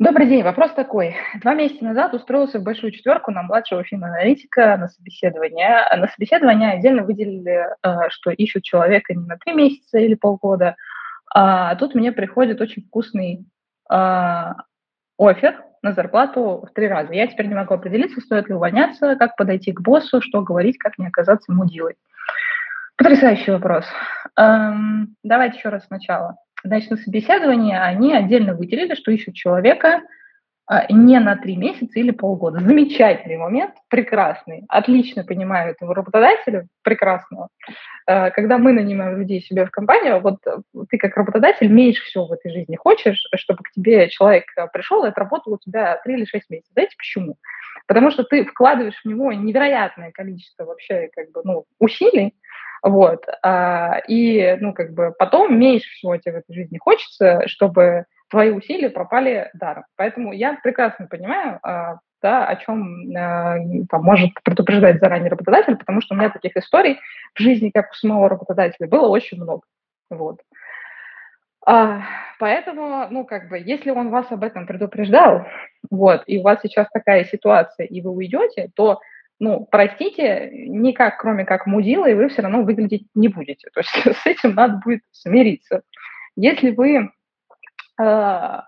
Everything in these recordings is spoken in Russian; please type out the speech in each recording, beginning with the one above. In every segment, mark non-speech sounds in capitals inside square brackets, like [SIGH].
Добрый день. Вопрос такой. Два месяца назад устроился в большую четверку на младшего финаналитика на собеседование. На собеседование отдельно выделили, э, что ищут человека не на три месяца или полгода, а тут мне приходит очень вкусный э, офер на зарплату в три раза. Я теперь не могу определиться, стоит ли увольняться, как подойти к боссу, что говорить, как не оказаться мудилой. Потрясающий вопрос. Эм, давайте еще раз сначала. Значит, на собеседовании они отдельно выделили, что ищут человека а, не на три месяца или полгода. Замечательный момент, прекрасный. Отлично понимаю этого работодателя, прекрасного. А, когда мы нанимаем людей себе в компанию, вот ты как работодатель меньше всего в этой жизни хочешь, чтобы к тебе человек пришел и отработал у тебя три или шесть месяцев. Знаете почему? Потому что ты вкладываешь в него невероятное количество вообще как бы, ну, усилий, вот. А, и, ну, как бы потом меньше всего тебе в этой жизни хочется, чтобы твои усилия пропали даром. Поэтому я прекрасно понимаю, а, да, о чем а, там, может предупреждать заранее работодатель, потому что у меня таких историй в жизни, как у самого работодателя, было очень много. Вот. А, поэтому, ну, как бы, если он вас об этом предупреждал, вот, и у вас сейчас такая ситуация, и вы уйдете, то ну, простите, никак, кроме как мудила, и вы все равно выглядеть не будете. То есть [LAUGHS] с этим надо будет смириться. Если вы э,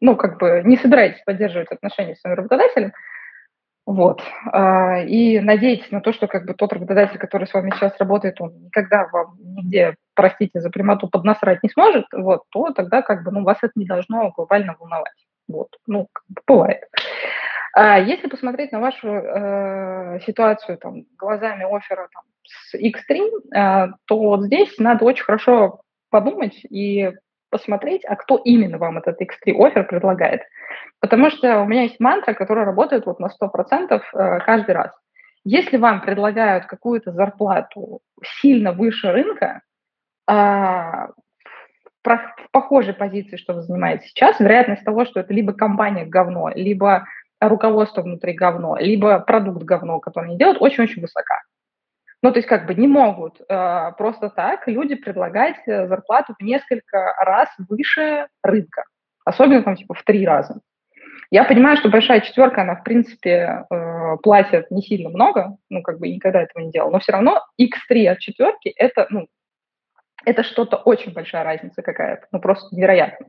ну, как бы не собираетесь поддерживать отношения с своим работодателем, вот, э, и надеетесь на то, что как бы тот работодатель, который с вами сейчас работает, он никогда вам нигде, простите за прямоту, поднасрать не сможет, вот, то тогда как бы, ну, вас это не должно глобально волновать. Вот, ну, бывает. А если посмотреть на вашу э, ситуацию там, глазами оффера там, с X3, э, то вот здесь надо очень хорошо подумать и посмотреть, а кто именно вам этот X3 офер предлагает. Потому что у меня есть мантра, которая работает вот на 100% э, каждый раз. Если вам предлагают какую-то зарплату сильно выше рынка, э, в похожей позиции, что вы занимаете сейчас, вероятность того, что это либо компания говно, либо руководство внутри говно, либо продукт говно, который они делают, очень-очень высока. Ну, то есть как бы не могут э, просто так люди предлагать э, зарплату в несколько раз выше рынка, особенно там типа в три раза. Я понимаю, что большая четверка, она в принципе э, платит не сильно много, ну как бы никогда этого не делал, но все равно x3 от четверки это, ну, это что-то очень большая разница какая-то, ну просто невероятно.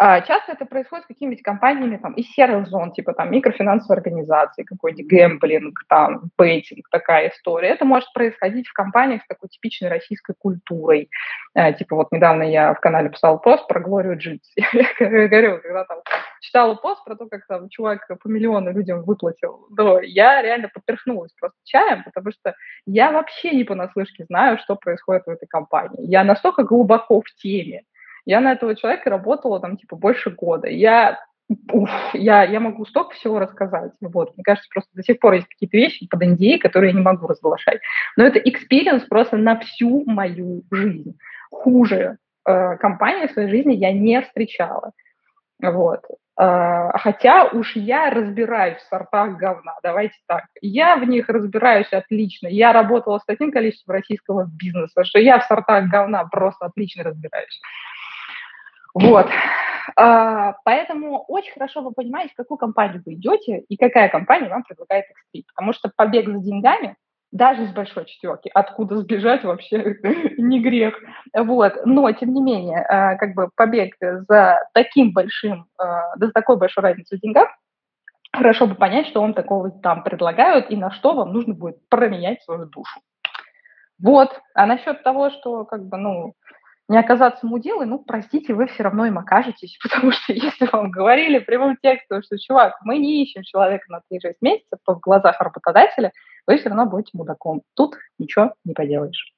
А, часто это происходит с какими-нибудь компаниями там, из серых зон, типа там микрофинансовой организации, какой-нибудь гэмблинг, там, бейтинг, такая история. Это может происходить в компаниях с такой типичной российской культурой. А, типа вот недавно я в канале писал пост про Глорию Джитс. [LAUGHS] Я говорю, когда там читала пост про то, как там чувак по миллиону людям выплатил, то я реально поперхнулась просто чаем, потому что я вообще не понаслышке знаю, что происходит в этой компании. Я настолько глубоко в теме, я на этого человека работала там типа больше года. Я уф, я, я могу столько всего рассказать. Вот. Мне кажется, просто до сих пор есть какие-то вещи под NDA, которые я не могу разглашать. Но это experience просто на всю мою жизнь. Хуже э, компаний в своей жизни я не встречала. Вот. Э, хотя уж я разбираюсь в сортах говна, давайте так. Я в них разбираюсь отлично. Я работала с таким количеством российского бизнеса, что я в сортах говна просто отлично разбираюсь. Вот. А, поэтому очень хорошо вы понимаете, в какую компанию вы идете и какая компания вам предлагает X3. Потому что побег за деньгами, даже с большой четверки, откуда сбежать вообще [LAUGHS] не грех. Вот. Но, тем не менее, а, как бы побег за таким большим, а, за такой большой разницей в деньгах, хорошо бы понять, что вам такого там предлагают и на что вам нужно будет променять свою душу. Вот. А насчет того, что как бы, ну, не оказаться мудилой, ну, простите, вы все равно им окажетесь, [LAUGHS] потому что если вам говорили прямым текстом, что, чувак, мы не ищем человека на 3-6 месяцев, то в глазах работодателя вы все равно будете мудаком. Тут ничего не поделаешь.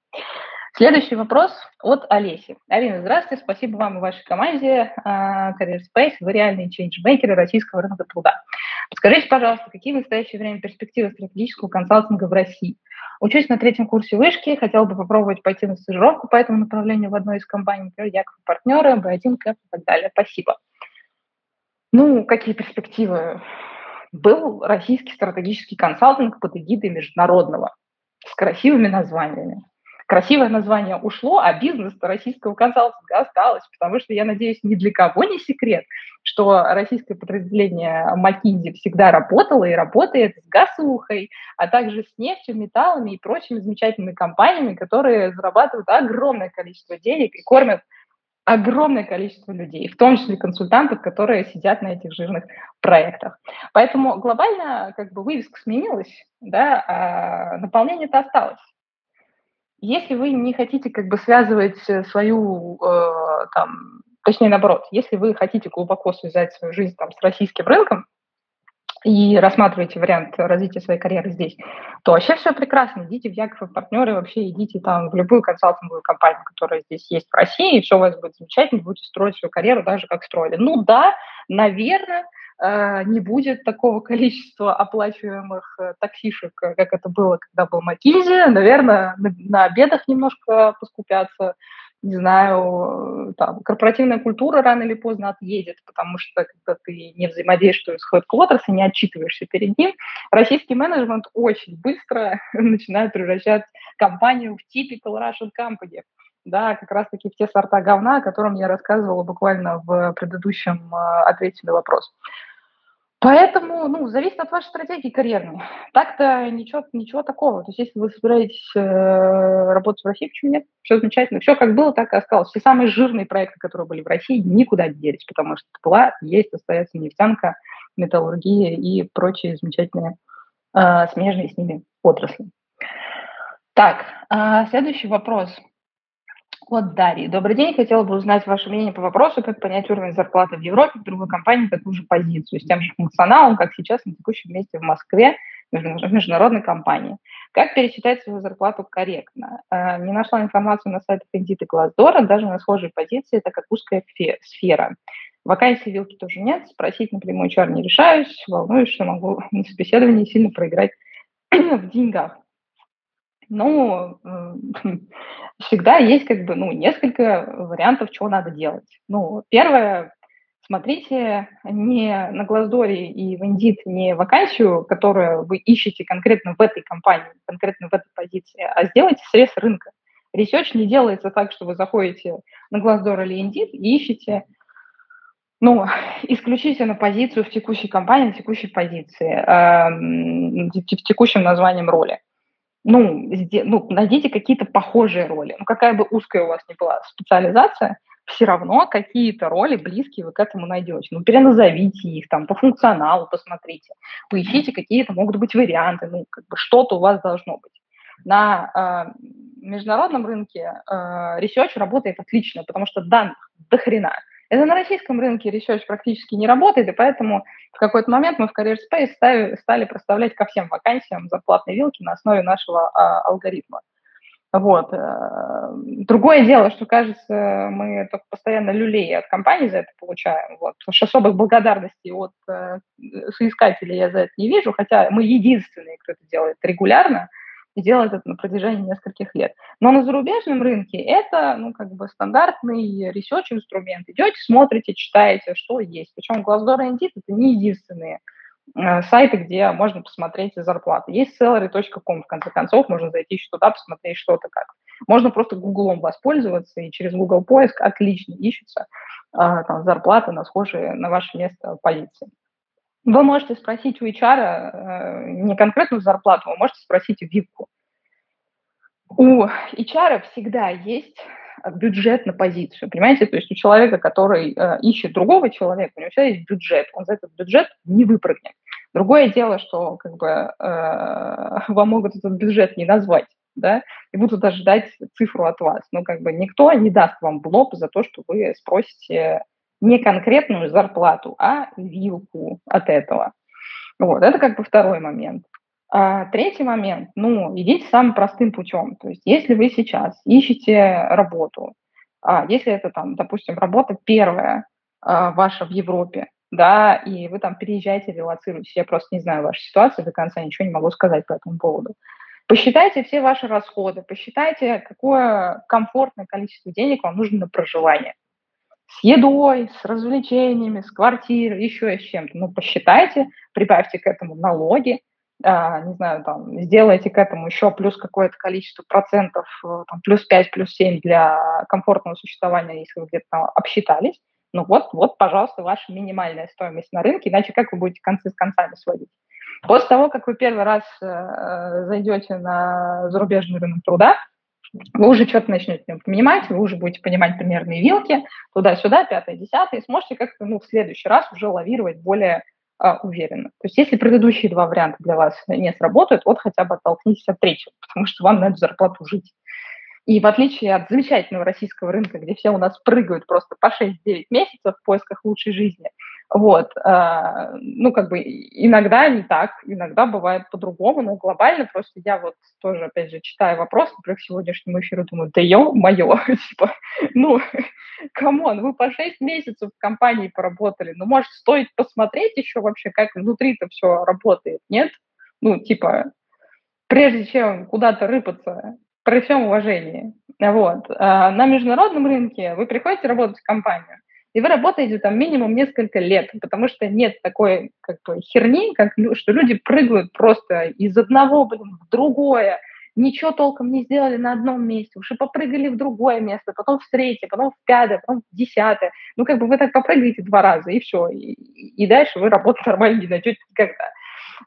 Следующий вопрос от Олеси. Алина, здравствуйте, спасибо вам и вашей команде uh, Career Space. Вы реальные чейнджмейкеры российского рынка труда. Скажите, пожалуйста, какие в настоящее время перспективы стратегического консалтинга в России? Учусь на третьем курсе вышки, хотел бы попробовать пойти на стажировку по этому направлению в одной из компаний, например, Яков партнеры, B1, КЭП и так далее. Спасибо. Ну, какие перспективы? Был российский стратегический консалтинг под эгидой международного с красивыми названиями. Красивое название ушло, а бизнес российского консалтинга осталось, потому что, я надеюсь, ни для кого не секрет, что российское подразделение McKinsey всегда работало и работает с газухой, а также с нефтью, металлами и прочими замечательными компаниями, которые зарабатывают огромное количество денег и кормят огромное количество людей, в том числе консультантов, которые сидят на этих жирных проектах. Поэтому глобально как бы вывеска сменилась, да, а наполнение-то осталось. Если вы не хотите как бы связывать э, свою, э, там, точнее наоборот, если вы хотите глубоко связать свою жизнь там, с российским рынком и рассматриваете вариант развития своей карьеры здесь, то вообще все прекрасно. Идите в Яков и партнеры, вообще идите там в любую консалтинговую компанию, которая здесь есть в России, и все у вас будет замечательно, будете строить свою карьеру так же, как строили. Ну да, наверное, Э, не будет такого [LAUGHS] количества оплачиваемых э, таксишек, э, как это было, когда был Макинзи. Наверное, на, на обедах немножко поскупятся. Не знаю, там, корпоративная культура рано или поздно отъедет, потому что когда ты не взаимодействуешь с headquarters и не отчитываешься перед ним, российский менеджмент очень быстро [LAUGHS] начинает превращать компанию в typical Russian company да, как раз-таки в те сорта говна, о котором я рассказывала буквально в предыдущем ответе на вопрос. Поэтому, ну, зависит от вашей стратегии карьерной. Так-то ничего, ничего такого. То есть, если вы собираетесь э, работать в России, почему нет? Все замечательно. Все как было, так и осталось. Все самые жирные проекты, которые были в России, никуда не делись, потому что была, есть, остается нефтянка, металлургия и прочие замечательные э, смежные с ними отрасли. Так, э, следующий вопрос – от Дарьи. Добрый день. Хотела бы узнать ваше мнение по вопросу, как понять уровень зарплаты в Европе в другой компании такую же позицию, с тем же функционалом, как сейчас на текущем месте в Москве в международной компании. Как пересчитать свою зарплату корректно? Э, не нашла информацию на сайтах Indeed и даже на схожей позиции, это как узкая сфера. Вакансий вилки тоже нет, спросить напрямую HR не решаюсь, волнуюсь, что могу [LAUGHS] на собеседовании сильно проиграть [CLEARS THROAT] в деньгах ну, [LAUGHS] всегда есть как бы, ну, несколько вариантов, чего надо делать. Ну, первое, смотрите не на Глаздоре и в Indeed не вакансию, которую вы ищете конкретно в этой компании, конкретно в этой позиции, а сделайте срез рынка. Ресерч не делается так, что вы заходите на Glassdoor или Indeed и ищете ну, [LAUGHS] исключительно позицию в текущей компании, в текущей позиции, э, в текущем названием роли ну, ну, найдите какие-то похожие роли. Ну, какая бы узкая у вас ни была специализация, все равно какие-то роли близкие вы к этому найдете. Ну, переназовите их, там, по функционалу посмотрите, поищите, какие-то могут быть варианты, ну, как бы что-то у вас должно быть. На э, международном рынке э, research работает отлично, потому что данных до хрена. Это на российском рынке research практически не работает, и поэтому в какой-то момент мы в Career Space стали, стали проставлять ко всем вакансиям зарплатные вилки на основе нашего а, алгоритма. Вот. Э, другое дело, что, кажется, мы только постоянно люлей от компании за это получаем, вот, потому что особых благодарностей от э, соискателей я за это не вижу, хотя мы единственные, кто это делает регулярно, и делает это на протяжении нескольких лет. Но на зарубежном рынке это, ну, как бы стандартный research-инструмент. Идете, смотрите, читаете, что есть. Причем Glassdoor Indeed – это не единственные э, сайты, где можно посмотреть зарплаты. Есть salary.com, в конце концов, можно зайти еще туда, посмотреть что-то как. Можно просто Гуглом воспользоваться, и через Google поиск отлично ищутся э, там, зарплаты на схожие на ваше место позиции. Вы можете спросить у HR э, не конкретную зарплату, вы можете спросить випку. У HR всегда есть бюджет на позицию, понимаете? То есть у человека, который э, ищет другого человека, у него всегда есть бюджет, он за этот бюджет не выпрыгнет. Другое дело, что как бы э, [LAUGHS] вам могут этот бюджет не назвать, да, и будут ожидать цифру от вас. Но как бы никто не даст вам блок за то, что вы спросите не конкретную зарплату, а вилку от этого. Вот, это как бы второй момент. А третий момент, ну, идите самым простым путем. То есть если вы сейчас ищете работу, а если это там, допустим, работа первая а, ваша в Европе, да, и вы там переезжаете, релацируетесь, я просто не знаю вашей ситуации до конца, ничего не могу сказать по этому поводу. Посчитайте все ваши расходы, посчитайте, какое комфортное количество денег вам нужно на проживание с едой, с развлечениями, с квартирой, еще с чем-то. Ну, посчитайте, прибавьте к этому налоги, а, не знаю, там, сделайте к этому еще плюс какое-то количество процентов, э, там, плюс 5, плюс 7 для комфортного существования, если вы где-то обсчитались. Ну вот, вот, пожалуйста, ваша минимальная стоимость на рынке, иначе как вы будете концы с концами сводить? После того, как вы первый раз э, э зайдете на зарубежный рынок труда, вы уже что-то начнете понимать, вы уже будете понимать примерные вилки, туда-сюда, пятое, десятое, и сможете как-то ну, в следующий раз уже лавировать более а, уверенно. То есть если предыдущие два варианта для вас не сработают, вот хотя бы оттолкнитесь от третьего, потому что вам на эту зарплату жить. И в отличие от замечательного российского рынка, где все у нас прыгают просто по 6-9 месяцев в поисках лучшей жизни, вот, э, ну, как бы иногда не так, иногда бывает по-другому, но глобально просто я вот тоже, опять же, читаю вопрос, например, к сегодняшнему эфиру, думаю, да ё-моё, [LAUGHS] типа, ну, [LAUGHS] come on, вы по 6 месяцев в компании поработали, ну, может, стоит посмотреть еще вообще, как внутри-то все работает, нет? Ну, типа, прежде чем куда-то рыпаться, при всем уважении, вот, а на международном рынке вы приходите работать в компанию, и вы работаете там минимум несколько лет, потому что нет такой как бы херни, как, что люди прыгают просто из одного блин, в другое, ничего толком не сделали на одном месте, уже попрыгали в другое место, потом в третье, потом в пятое, потом в десятое. Ну, как бы вы так попрыгаете два раза, и все. И, и дальше вы работу нормально не найдете никогда.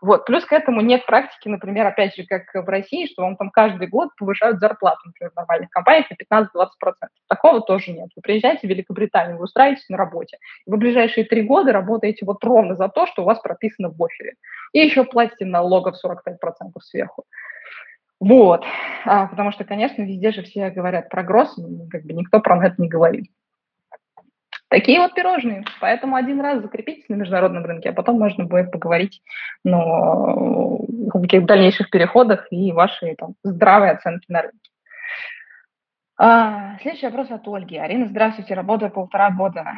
Вот. Плюс к этому нет практики, например, опять же, как в России, что вам там каждый год повышают зарплату, например, в нормальных компаниях на 15-20%. Такого тоже нет. Вы приезжаете в Великобританию, вы устраиваетесь на работе. Вы ближайшие три года работаете вот ровно за то, что у вас прописано в офере. И еще платите налогов 45% сверху. Вот. А, потому что, конечно, везде же все говорят про гроз, как бы никто про это не говорит. Такие вот пирожные. Поэтому один раз закрепитесь на международном рынке, а потом можно будет поговорить ну, о каких дальнейших переходах и вашей там, здравой оценки на рынке. А, следующий вопрос от Ольги. Арина, здравствуйте. Работаю полтора года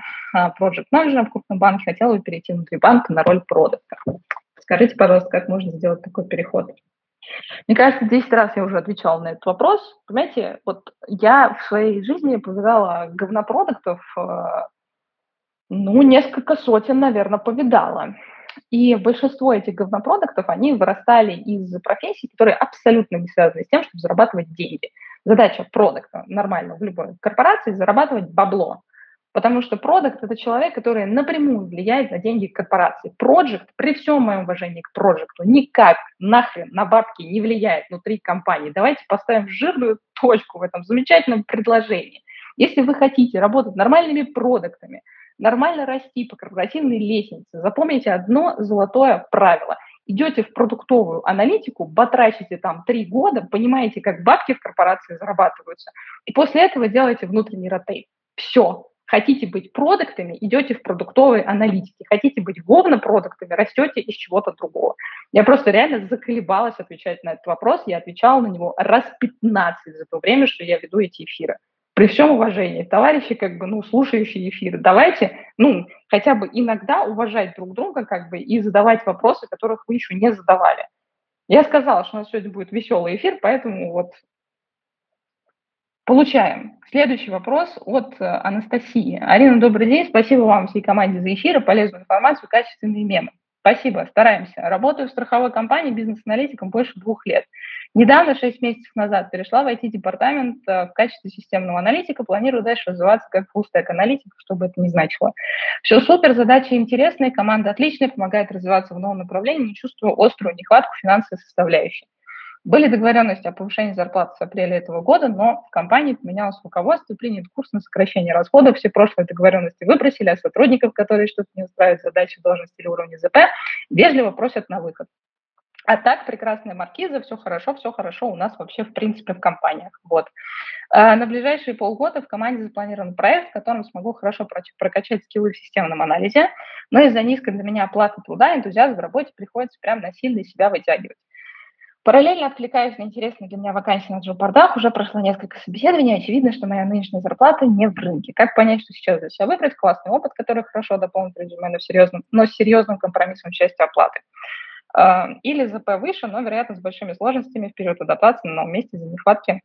проект менеджером в крупном банке. Хотела бы перейти внутри банка на роль продукта. Скажите, пожалуйста, как можно сделать такой переход? Мне кажется, 10 раз я уже отвечала на этот вопрос. Понимаете, вот я в своей жизни повидала говнопродуктов э, ну, несколько сотен, наверное, повидала. И большинство этих говнопродуктов, они вырастали из профессий, которые абсолютно не связаны с тем, чтобы зарабатывать деньги. Задача продукта нормально в любой корпорации – зарабатывать бабло. Потому что продукт – это человек, который напрямую влияет на деньги корпорации. Проект, при всем моем уважении к проекту, никак нахрен на бабки не влияет внутри компании. Давайте поставим жирную точку в этом замечательном предложении. Если вы хотите работать нормальными продуктами, нормально расти по корпоративной лестнице. Запомните одно золотое правило. Идете в продуктовую аналитику, батрачите там три года, понимаете, как бабки в корпорации зарабатываются, и после этого делаете внутренний ротейт. Все. Хотите быть продуктами, идете в продуктовые аналитики. Хотите быть говно-продуктами, растете из чего-то другого. Я просто реально заколебалась отвечать на этот вопрос. Я отвечала на него раз 15 за то время, что я веду эти эфиры при всем уважении, товарищи, как бы, ну, слушающие эфир, давайте, ну, хотя бы иногда уважать друг друга, как бы, и задавать вопросы, которых вы еще не задавали. Я сказала, что у нас сегодня будет веселый эфир, поэтому вот получаем. Следующий вопрос от э, Анастасии. Арина, добрый день. Спасибо вам всей команде за эфир, полезную информацию, качественные мемы. Спасибо, стараемся. Работаю в страховой компании бизнес-аналитиком больше двух лет. Недавно, шесть месяцев назад, перешла в IT-департамент э, в качестве системного аналитика. Планирую дальше развиваться как фуллстек аналитик, что бы это ни значило. Все супер, задачи интересные, команда отличная, помогает развиваться в новом направлении, не чувствую острую нехватку финансовой составляющей. Были договоренности о повышении зарплат с апреля этого года, но в компании поменялось руководство, принят курс на сокращение расходов, все прошлые договоренности выбросили, а сотрудников, которые что-то не устраивают, задачи, должности или уровня ЗП, вежливо просят на выход. А так, прекрасная маркиза, все хорошо, все хорошо у нас вообще в принципе в компаниях. Вот. А на ближайшие полгода в команде запланирован проект, в котором смогу хорошо прокачать скиллы в системном анализе, но из-за низкой для меня оплаты труда энтузиазм в работе приходится прям насильно себя вытягивать. Параллельно откликаюсь на интересные для меня вакансии на джоббордах. Уже прошло несколько собеседований. Очевидно, что моя нынешняя зарплата не в рынке. Как понять, что сейчас для себя выбрать? Классный опыт, который хорошо дополнит резюме, но, серьезным, но с серьезным компромиссом части оплаты. А, или ЗП выше, но, вероятно, с большими сложностями в период адаптации на новом месте за нехватки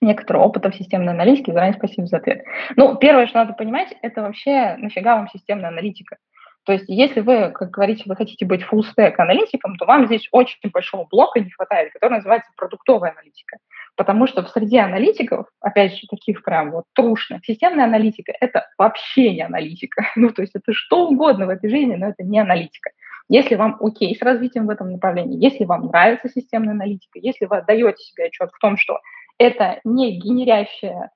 некоторого опыта в системной аналитике. Заранее спасибо за ответ. Ну, первое, что надо понимать, это вообще нафига вам системная аналитика. То есть если вы, как говорите, вы хотите быть full stack аналитиком, то вам здесь очень большого блока не хватает, который называется продуктовая аналитика. Потому что в среде аналитиков, опять же, таких прям вот трушных, системная аналитика – это вообще не аналитика. [LAUGHS] Ну, то есть это что угодно в этой жизни, но это не аналитика. Если вам окей с развитием в этом направлении, если вам нравится системная аналитика, если вы отдаете себе отчет в том, что это не генерящая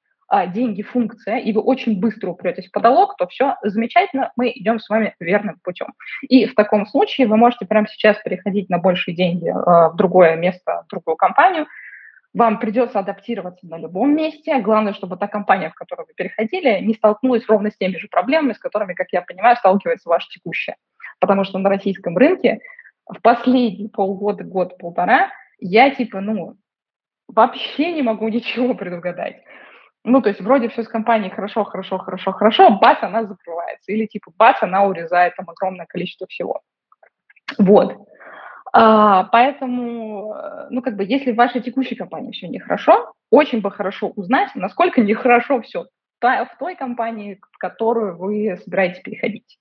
деньги функция, и вы очень быстро упретесь в потолок, то все замечательно, мы идем с вами верным путем. И в таком случае вы можете прямо сейчас переходить на большие деньги а, в другое место, в другую компанию, вам придется адаптироваться на любом месте. Главное, чтобы та компания, в которую вы переходили, не столкнулась ровно с теми же проблемами, с которыми, как я понимаю, сталкивается ваша текущая. Потому что на российском рынке в последние полгода, год-полтора я типа, ну, вообще не могу ничего предугадать. Ну, то есть вроде все с компанией хорошо, хорошо, хорошо, хорошо, бац, она закрывается. Или типа бац, она урезает там огромное количество всего. Вот. А, поэтому, э, ну, как бы, если в вашей текущей компании все нехорошо, очень бы хорошо узнать, насколько нехорошо все в той компании, в которую вы собираетесь переходить.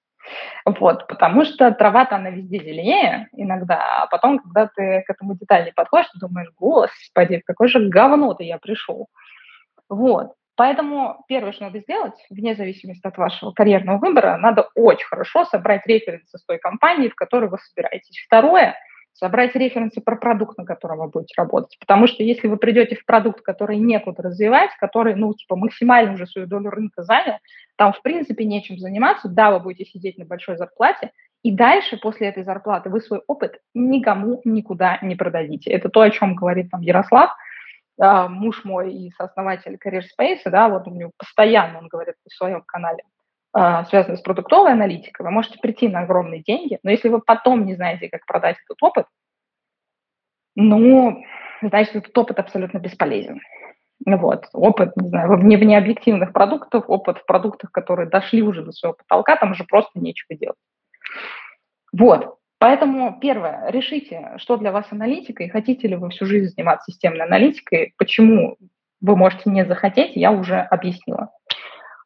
Вот, потому что трава-то она везде зеленее иногда, а потом, когда ты к этому детальнее подходишь, ты думаешь, господи, в какое же говно-то я пришел. Вот. Поэтому первое, что надо сделать, вне зависимости от вашего карьерного выбора, надо очень хорошо собрать референсы с той компании, в которой вы собираетесь. Второе – собрать референсы про продукт, на котором вы будете работать. Потому что если вы придете в продукт, который некуда развивать, который, ну, типа, максимально уже свою долю рынка занял, там, в принципе, нечем заниматься, да, вы будете сидеть на большой зарплате, и дальше, после этой зарплаты, вы свой опыт никому никуда не продадите. Это то, о чем говорит там Ярослав – муж мой и сооснователь Career Space, да, вот у него постоянно он говорит в своем канале, а, связанный с продуктовой аналитикой, вы можете прийти на огромные деньги, но если вы потом не знаете, как продать этот опыт, ну, значит, этот опыт абсолютно бесполезен. Вот, опыт, не знаю, в необъективных продуктах, опыт в продуктах, которые дошли уже до своего потолка, там уже просто нечего делать. Вот, Поэтому, первое, решите, что для вас аналитика, и хотите ли вы всю жизнь заниматься системной аналитикой, почему вы можете не захотеть, я уже объяснила.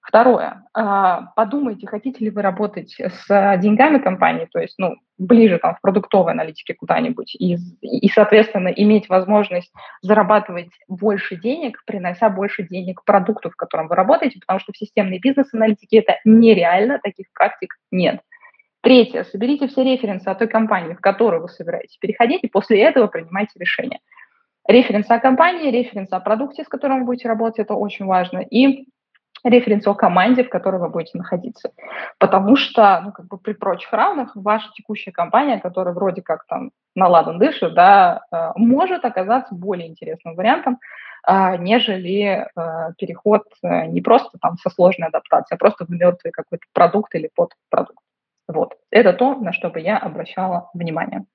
Второе, а, подумайте, хотите ли вы работать с деньгами компании, то есть, ну, ближе там в продуктовой аналитике куда-нибудь, и, и, соответственно, иметь возможность зарабатывать больше денег, принося больше денег продукту, в котором вы работаете, потому что в системной бизнес-аналитике это нереально, таких практик нет. Третье. Соберите все референсы о той компании, в которую вы собираетесь переходить, и после этого принимайте решение. Референсы о компании, референсы о продукте, с которым вы будете работать, это очень важно, и референсы о команде, в которой вы будете находиться. Потому что, ну, как бы при прочих равных, ваша текущая компания, которая вроде как там наладан дышит, да, э, может оказаться более интересным вариантом, э, нежели э, переход не просто там со сложной адаптацией, а просто в мертвый какой-то продукт или подпродукт. Вот. Это то, на что бы я обращала внимание.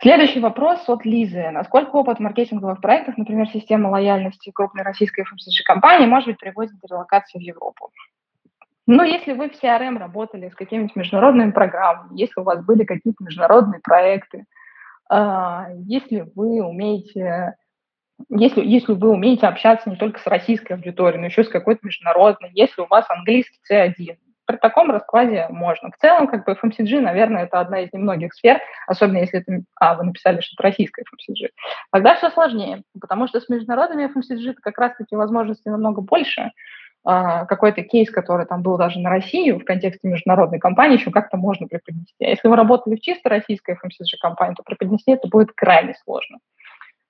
Следующий вопрос от Лизы. Насколько опыт маркетинговых проектах, например, система лояльности крупной российской FMCG-компании, может быть приводит к релокации в Европу? Ну, если вы в CRM работали с какими-нибудь международными программами, если у вас были какие-то международные проекты, А, если вы умеете если, если вы умеете общаться не только с российской аудиторией, но еще с какой-то международной, если у вас английский C1, при таком раскладе можно. В целом, как бы FMCG, наверное, это одна из немногих сфер, особенно если это, а, вы написали, что это российская FMCG. Тогда все сложнее, потому что с международными FMCG как раз-таки возможностей намного больше. А, какой-то кейс, который там был даже на Россию в контексте международной компании, еще как-то можно преподнести. А если вы работали в чисто российской FMCG-компании, то преподнести это будет крайне сложно.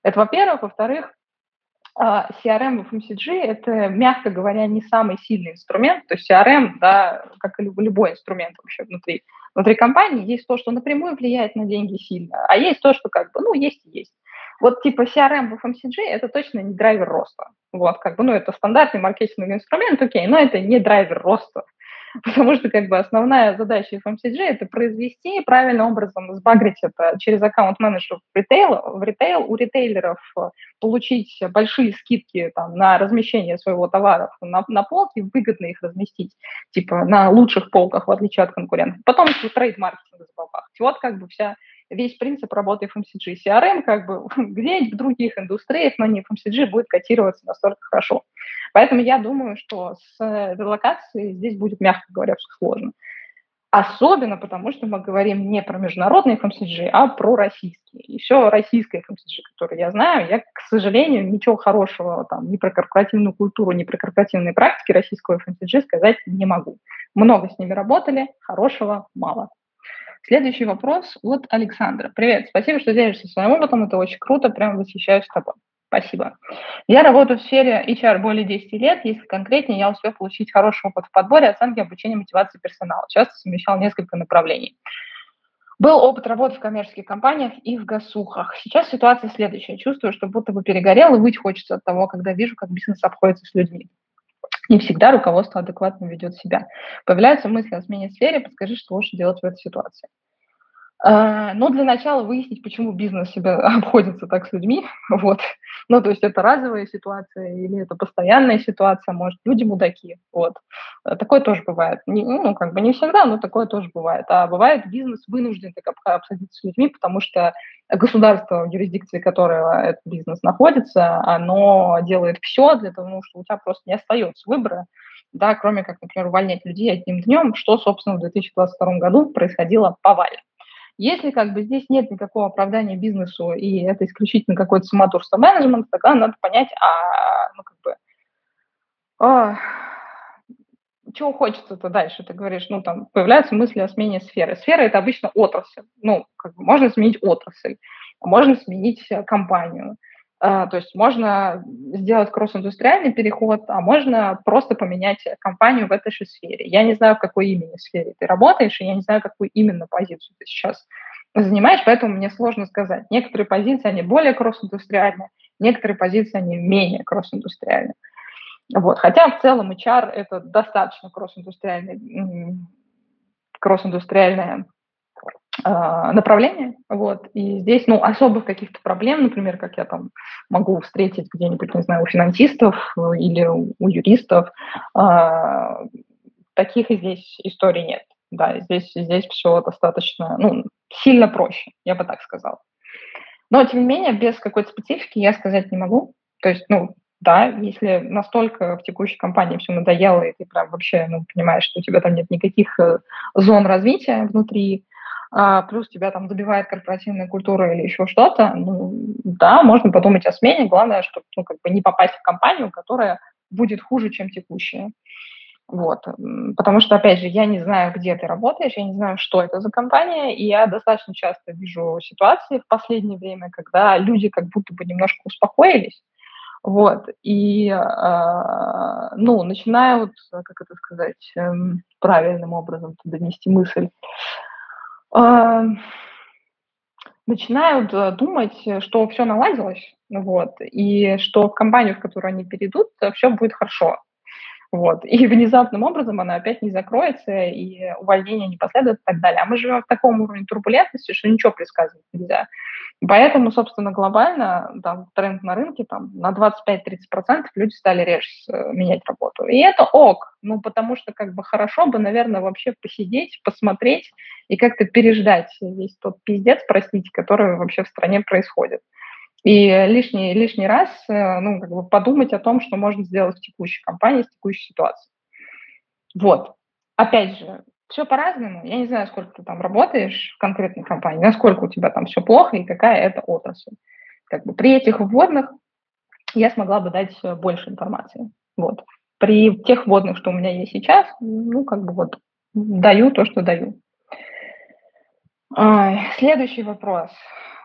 Это во-первых. Во-вторых, CRM в FMCG – это, мягко говоря, не самый сильный инструмент. То есть CRM, да, как и любой инструмент вообще внутри, внутри компании, есть то, что напрямую влияет на деньги сильно, а есть то, что как бы, ну, есть и есть. Вот типа CRM в FMCG – это точно не драйвер роста. Вот, как бы, ну, это стандартный маркетинговый инструмент, окей, но это не драйвер роста. [LAUGHS] потому что как бы основная задача FMCG – это произвести правильным образом, сбагрить это через аккаунт-менеджеров в ритейл, в ритейл, у ритейлеров э, получить большие скидки там, на размещение своего товара на, на полке, выгодно их разместить, типа на лучших полках, в отличие от конкурентов. Потом трейд-маркетинг забабахать. Вот как бы вся весь принцип работы FMCG. CRM как бы [LAUGHS] где-нибудь в других индустриях, но не FMCG, будет котироваться настолько хорошо. Поэтому я думаю, что с релокацией здесь будет, мягко говоря, все сложно. Особенно потому, что мы говорим не про международные FMCG, а про российские. И все российское FMCG, которое я знаю, я, к сожалению, ничего хорошего там, ни про корпоративную культуру, ни про корпоративные практики российского FMCG сказать не могу. Много с ними работали, хорошего мало. Следующий вопрос от Александра. Привет, спасибо, что делишься своим опытом, это очень круто, прям восхищаюсь тобой. Спасибо. Я работаю в сфере HR более 10 лет. Если конкретнее, я успел получить хороший опыт в подборе, оценке, обучении, мотивации персонала. Часто совмещал несколько направлений. Был опыт работы в коммерческих компаниях и в госухах. Сейчас ситуация следующая. Чувствую, что будто бы перегорел и выть хочется от того, когда вижу, как бизнес обходится с людьми. Не всегда руководство адекватно ведет себя. Появляются мысли о смене сферы, подскажи, что лучше делать в этой ситуации. А, но для начала выяснить, почему бизнес себя [LAUGHS] обходится так с людьми. Вот. Ну, то есть это разовая ситуация или это постоянная ситуация, может, люди мудаки. Вот. Э, такое тоже бывает. Ну, как бы не всегда, но такое тоже бывает. А бывает бизнес вынужден так обсадиться с людьми, потому что государство, в юрисдикции которого этот бизнес находится, оно делает все для того, ну, что у тебя просто не остается выбора, да, кроме как, например, увольнять людей одним днем, что, собственно, в 2022 году происходило повально. Если как бы здесь нет никакого оправдания бизнесу, и это исключительно какое-то самодурство менеджмента, тогда надо понять, а, ну, как бы, а, чего хочется-то дальше? Ты говоришь, ну, там, появляются мысли о смене сферы. Сфера – это обычно отрасль. Ну, как бы можно сменить отрасль, можно сменить э, компанию. А, то есть можно сделать кросс-индустриальный переход, а можно просто поменять компанию в этой же сфере. Я не знаю, в какой именно сфере ты работаешь, и я не знаю, какую именно позицию ты сейчас занимаешь, поэтому мне сложно сказать. Некоторые позиции, они более кросс-индустриальные, некоторые позиции, они менее кросс-индустриальные. Вот. Хотя в целом HR – это достаточно кросс-индустриальная а, направление, вот, и здесь, ну, особых каких-то проблем, например, как я там могу встретить где-нибудь, не знаю, у финансистов э, или у юристов, э, таких здесь историй нет, да, здесь, здесь все достаточно, ну, сильно проще, я бы так сказала. Но, тем не менее, без какой-то специфики я сказать не могу, то есть, ну, да, если настолько в текущей компании все надоело, и ты прям вообще ну, понимаешь, что у тебя там нет никаких э, зон развития внутри, а, плюс тебя там добивает корпоративная культура или еще что-то, ну, да, можно подумать о смене. Главное, чтобы ну, как бы не попасть в компанию, которая будет хуже, чем текущая. Вот. Потому что, опять же, я не знаю, где ты работаешь, я не знаю, что это за компания, и я достаточно часто вижу ситуации в последнее время, когда люди как будто бы немножко успокоились, вот, и, э, ну, начинают, как это сказать, э, правильным образом донести мысль, начинают думать, что все наладилось, вот, и что в компанию, в которую они перейдут, все будет хорошо. Вот. И [LAUGHS] внезапным образом она опять не закроется, и увольнение не последует и так далее. А мы живем в таком уровне турбулентности, что ничего предсказывать нельзя. Поэтому, собственно, глобально там, тренд на рынке там, на 25-30% люди стали реже менять работу. И это ок, ну, потому что как бы хорошо бы, наверное, вообще посидеть, посмотреть и как-то переждать весь тот пиздец, простите, который вообще в стране происходит. И лишний, лишний раз э, ну, как бы подумать о том, что можно сделать в текущей компании, в текущей ситуации. Вот. Опять же, все по-разному. Я не знаю, сколько ты там работаешь в конкретной компании, насколько у тебя там все плохо и какая это отрасль. Как бы при этих вводных я смогла бы дать больше информации. Вот. При тех вводных, что у меня есть сейчас, ну, как бы вот даю то, что даю. Следующий вопрос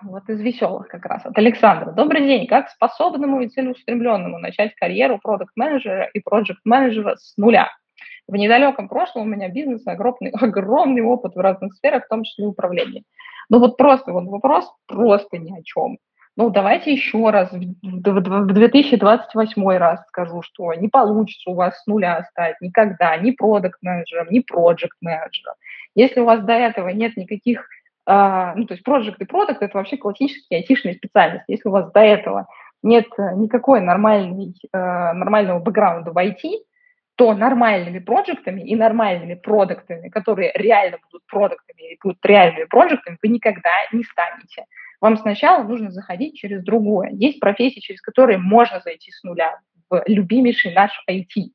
вот из веселых как раз, от Александра. Добрый день. Как способному и целеустремленному начать карьеру продукт-менеджера и проект-менеджера с нуля? В недалеком прошлом у меня бизнес огромный, [LAUGHS] огромный опыт в разных сферах, в том числе и управлении. Ну вот просто вот вопрос просто ни о чем. Ну, давайте еще раз, в 2028 раз скажу, что не получится у вас с нуля стать никогда ни продукт-менеджером, ни проект-менеджером. Если у вас до этого нет никаких ну, то есть project и product – это вообще классические айтишные специальности. Если у вас до этого нет э, никакой нормальной, э, нормального бэкграунда в IT, то нормальными проектами и нормальными продуктами, которые реально будут продуктами и будут реальными проектами, вы никогда не станете. Вам сначала нужно заходить через другое. Есть профессии, через которые можно зайти с нуля в любимейший наш IT.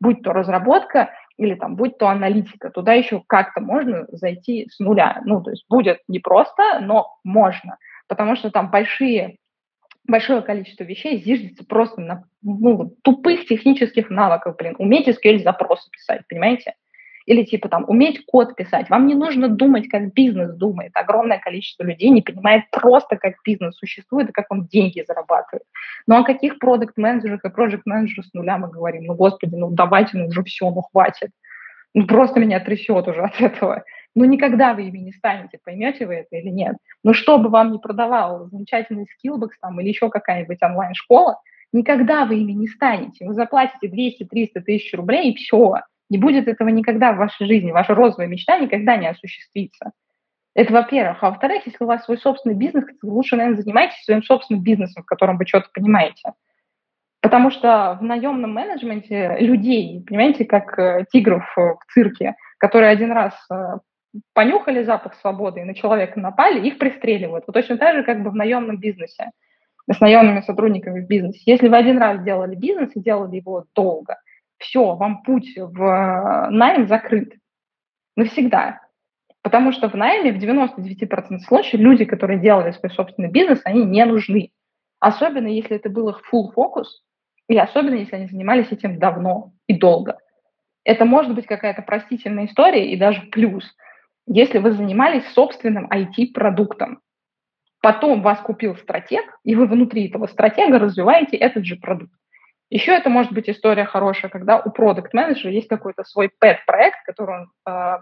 Будь то разработка, или там будь то аналитика, туда еще как-то можно зайти с нуля. Ну, то есть будет непросто, но можно, потому что там большие большое количество вещей зиждется просто на ну, тупых технических навыках, блин. Уметь SQL запросы писать, понимаете? Или типа там уметь код писать. Вам не нужно думать, как бизнес думает. Огромное количество людей не понимает просто, как бизнес существует и как он деньги зарабатывает. Ну о каких продукт-менеджерах и проект-менеджерах с нуля мы говорим? Ну, господи, ну давайте, ну уже все, ну хватит. Ну просто меня трясет уже от этого. Ну никогда вы ими не станете, поймете вы это или нет. Но что бы вам ни продавал замечательный Skillbox там или еще какая-нибудь онлайн-школа, никогда вы ими не станете. Вы заплатите 200-300 тысяч рублей и все. Не будет этого никогда в вашей жизни. Ваша розовая мечта никогда не осуществится. Это во-первых. А во-вторых, если у вас свой собственный бизнес, лучше, наверное, занимайтесь своим собственным бизнесом, в котором вы что-то понимаете. Потому что в наемном менеджменте людей, понимаете, как э, тигров э, в цирке, которые один раз э, понюхали запах свободы и на человека напали, их пристреливают. Вот точно так же, как бы в наемном бизнесе, с наемными сотрудниками в бизнесе. Если вы один раз делали бизнес и делали его долго, все, вам путь в э, найм закрыт. Навсегда. Потому что в найме в 99% случаев люди, которые делали свой собственный бизнес, они не нужны. Особенно, если это был их full фокус, и особенно, если они занимались этим давно и долго. Это может быть какая-то простительная история и даже плюс, если вы занимались собственным IT-продуктом. Потом вас купил стратег, и вы внутри этого стратега развиваете этот же продукт. Еще это может быть история хорошая, когда у продукт-менеджера есть какой-то свой пэт-проект, который он э,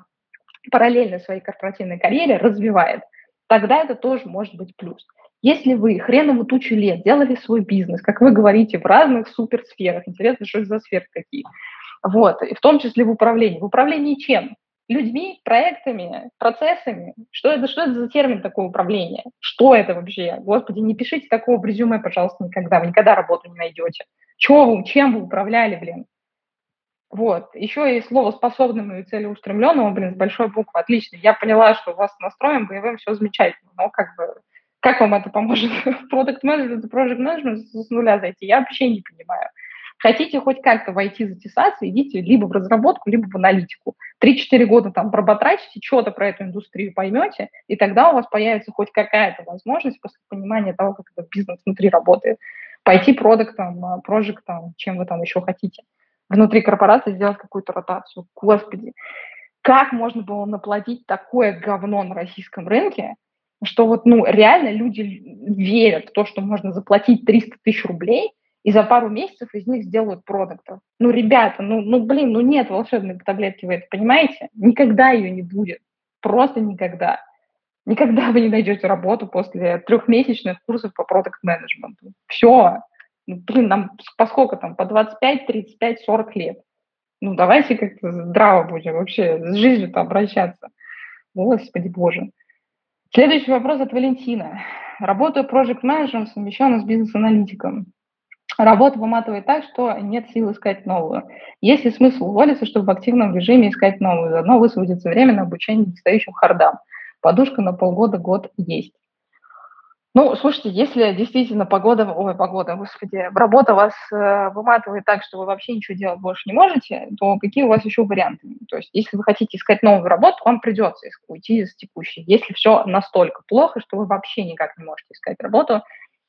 параллельно своей корпоративной карьере развивает. Тогда это тоже может быть плюс. Если вы хренову тучу лет делали свой бизнес, как вы говорите, в разных суперсферах, интересно, что это за сферы какие, вот, и в том числе в управлении. В управлении чем? людьми, проектами, процессами. Что это, что это за термин такое управление? Что это вообще? Господи, не пишите такого в резюме, пожалуйста, никогда. Вы никогда работу не найдете. Чего вы, чем вы управляли, блин? Вот. Еще и слово способному и целеустремленному, блин, с большой буквы. Отлично. Я поняла, что у вас с настроем боевым все замечательно. Но как бы, как вам это поможет? [LAUGHS] Продукт менеджмент, project менеджмент с нуля зайти? Я вообще не понимаю. Хотите хоть как-то войти, затесаться, идите либо в разработку, либо в аналитику. 3-4 года там пробатратите, что-то про эту индустрию поймете, и тогда у вас появится хоть какая-то возможность после понимания того, как этот бизнес внутри работает, пойти продуктом, а, прожектом, чем вы там еще хотите. Внутри корпорации сделать какую-то ротацию. Господи, как можно было наплатить такое говно на российском рынке, что вот, ну, реально люди верят в то, что можно заплатить 300 тысяч рублей – и за пару месяцев из них сделают продуктов. Ну, ребята, ну, ну, блин, ну нет волшебной таблетки, вы это понимаете? Никогда ее не будет. Просто никогда. Никогда вы не найдете работу после трехмесячных курсов по продукт-менеджменту. Все. Ну, блин, нам по сколько там? По 25, 35, 40 лет. Ну, давайте как-то здраво будем вообще с жизнью-то обращаться. Господи боже. Следующий вопрос от Валентина. Работаю проект-менеджером, совмещенно с бизнес-аналитиком. Работа выматывает так, что нет сил искать новую. Есть ли смысл уволиться, чтобы в активном режиме искать новую? Заодно высвободится время на обучение недостающим хардам. Подушка на полгода-год есть. Ну, слушайте, если действительно погода, ой, погода, господи, работа вас э, выматывает так, что вы вообще ничего делать больше не можете, то какие у вас еще варианты? То есть, если вы хотите искать новую работу, вам придется уйти из текущей. Если все настолько плохо, что вы вообще никак не можете искать работу,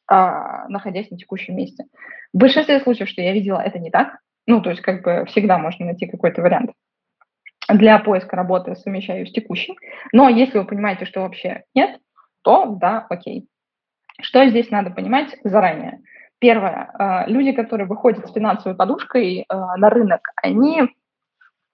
а, находясь на текущем месте. В большинстве случаев, что я видела, это не так. Ну, то есть, как бы всегда можно найти какой-то вариант для поиска работы, совмещаю с текущей. Но если вы понимаете, что вообще нет, то да, окей. Что здесь надо понимать заранее? Первое. Э, люди, которые выходят с финансовой подушкой э, на рынок, они,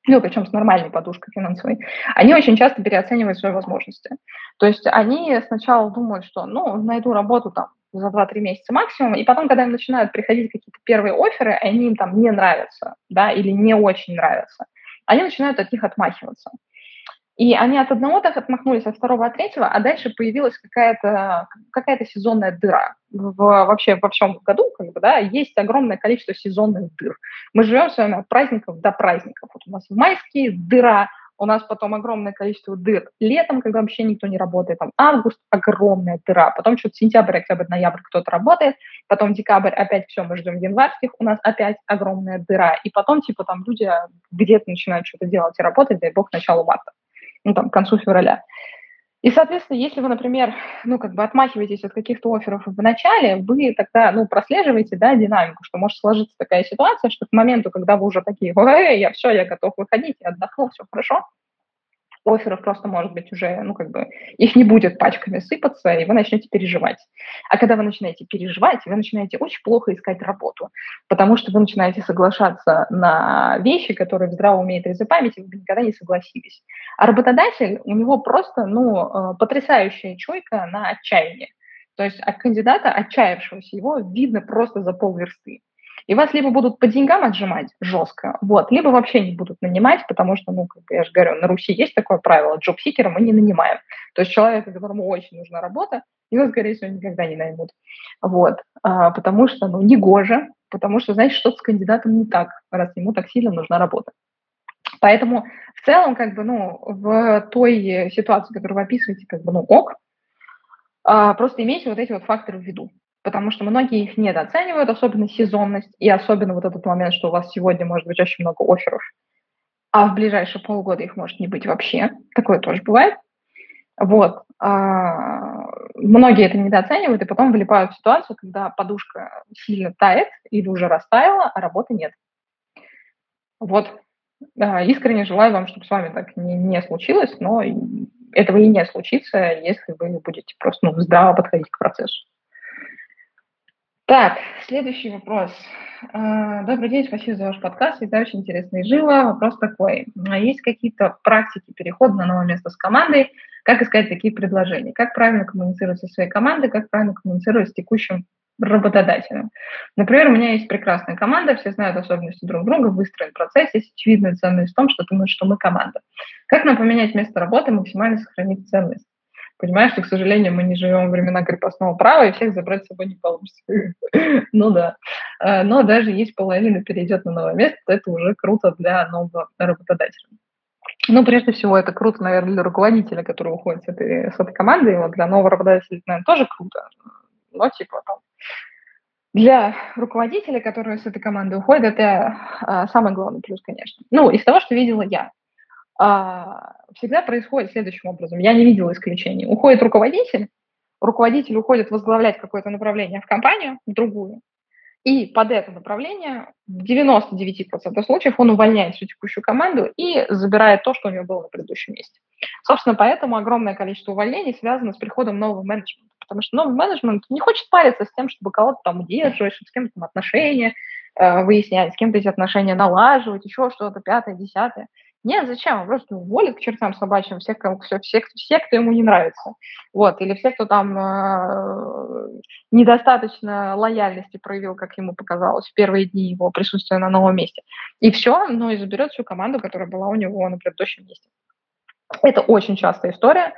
ну, причем с нормальной подушкой финансовой, они очень часто переоценивают свои возможности. То есть они сначала думают, что, ну, найду работу там за 2-3 месяца максимум, и потом, когда им начинают приходить какие-то первые оферы, они им там не нравятся, да, или не очень нравятся, они начинают от них отмахиваться. И они от одного так отмахнулись, от второго, от третьего, а дальше появилась какая-то какая сезонная дыра. В, вообще во всем году как бы, да, есть огромное количество сезонных дыр. Мы живем с вами от праздников до праздников. Вот у нас в майские дыра, у нас потом огромное количество дыр летом, когда вообще никто не работает, там август огромная дыра, потом что-то сентябрь, октябрь, ноябрь кто-то работает, потом декабрь опять все, мы ждем январских, у нас опять огромная дыра, и потом типа там люди где-то начинают что-то делать и работать, дай бог, к началу марта ну, там, к концу февраля. И, соответственно, если вы, например, ну, как бы отмахиваетесь от каких-то офферов в начале, вы тогда, ну, прослеживаете, да, динамику, что может сложиться такая ситуация, что к моменту, когда вы уже такие, я все, я готов выходить, я отдохнул, все хорошо, офферов просто, может быть, уже, ну, как бы, их не будет пачками сыпаться, и вы начнете переживать. А когда вы начинаете переживать, вы начинаете очень плохо искать работу, потому что вы начинаете соглашаться на вещи, которые в здравом уме и трезвой памяти вы бы никогда не согласились. А работодатель, у него просто, ну, э, потрясающая чуйка на отчаяние. То есть от кандидата, отчаявшегося, его видно просто за полверсты. И вас либо будут по деньгам отжимать жестко, вот, либо вообще не будут нанимать, потому что, ну, как я же говорю, на Руси есть такое правило, джоб-сикера мы не нанимаем. То есть человека, которому очень нужна работа, его, скорее всего, никогда не наймут. Вот, а, потому что, ну, не гоже, потому что, знаете, что-то с кандидатом не так, раз ему так сильно нужна работа. Поэтому в целом, как бы, ну, в той ситуации, которую вы описываете, как бы, ну, ок, а, просто имейте вот эти вот факторы в виду потому что многие их недооценивают, особенно сезонность, и особенно вот этот момент, что у вас сегодня может быть очень много офферов, а в ближайшие полгода их может не быть вообще. Такое тоже бывает. Вот. А, многие это недооценивают и потом вылипают в ситуацию, когда подушка сильно тает или уже растаяла, а работы нет. Вот. Искренне желаю вам, чтобы с вами так не, не случилось, но этого и не случится, если вы будете просто ну, здраво подходить к процессу. Так, следующий вопрос. А, добрый день, спасибо за ваш подкаст, это очень интересно и живо. Вопрос такой. А есть какие-то практики перехода на новое место с командой? Как искать такие предложения? Как правильно коммуницировать со своей командой? Как правильно коммуницировать с текущим работодателем? Например, у меня есть прекрасная команда, все знают особенности друг друга, выстроен процесс, есть очевидная ценность в том, что думают, что мы команда. Как нам поменять место работы, максимально сохранить ценность? Понимаешь, что, к сожалению, мы не живем во времена крепостного права, и всех забрать с собой не получится. [LAUGHS] ну да. А, но даже если половина перейдет на новое место, то это уже круто для нового работодателя. Ну, прежде всего, это круто, наверное, для руководителя, который уходит с этой, с этой команды. Вот для нового работодателя, наверное, тоже круто. Но, типа, там, для руководителя, который с этой команды уходит, это а, самый главный плюс, конечно. Ну, из того, что видела я всегда происходит следующим образом. Я не видела исключений. Уходит руководитель, руководитель уходит возглавлять какое-то направление в компанию, в другую, и под это направление в 99% случаев он увольняет всю текущую команду и забирает то, что у него было на предыдущем месте. Собственно, поэтому огромное количество увольнений связано с приходом нового менеджмента, потому что новый менеджмент не хочет париться с тем, чтобы кого-то там удерживать, с кем-то там отношения э, выяснять, с кем-то эти отношения налаживать, еще что-то, пятое, десятое. Нет, зачем? Он просто уволит к чертам собачьим всех, кому, все, всех, всех, кто ему не нравится. Вот. Или все, кто там э, недостаточно лояльности проявил, как ему показалось, в первые дни его присутствия на новом месте. И все, ну и заберет всю команду, которая была у него на предыдущем месте. Это очень частая история,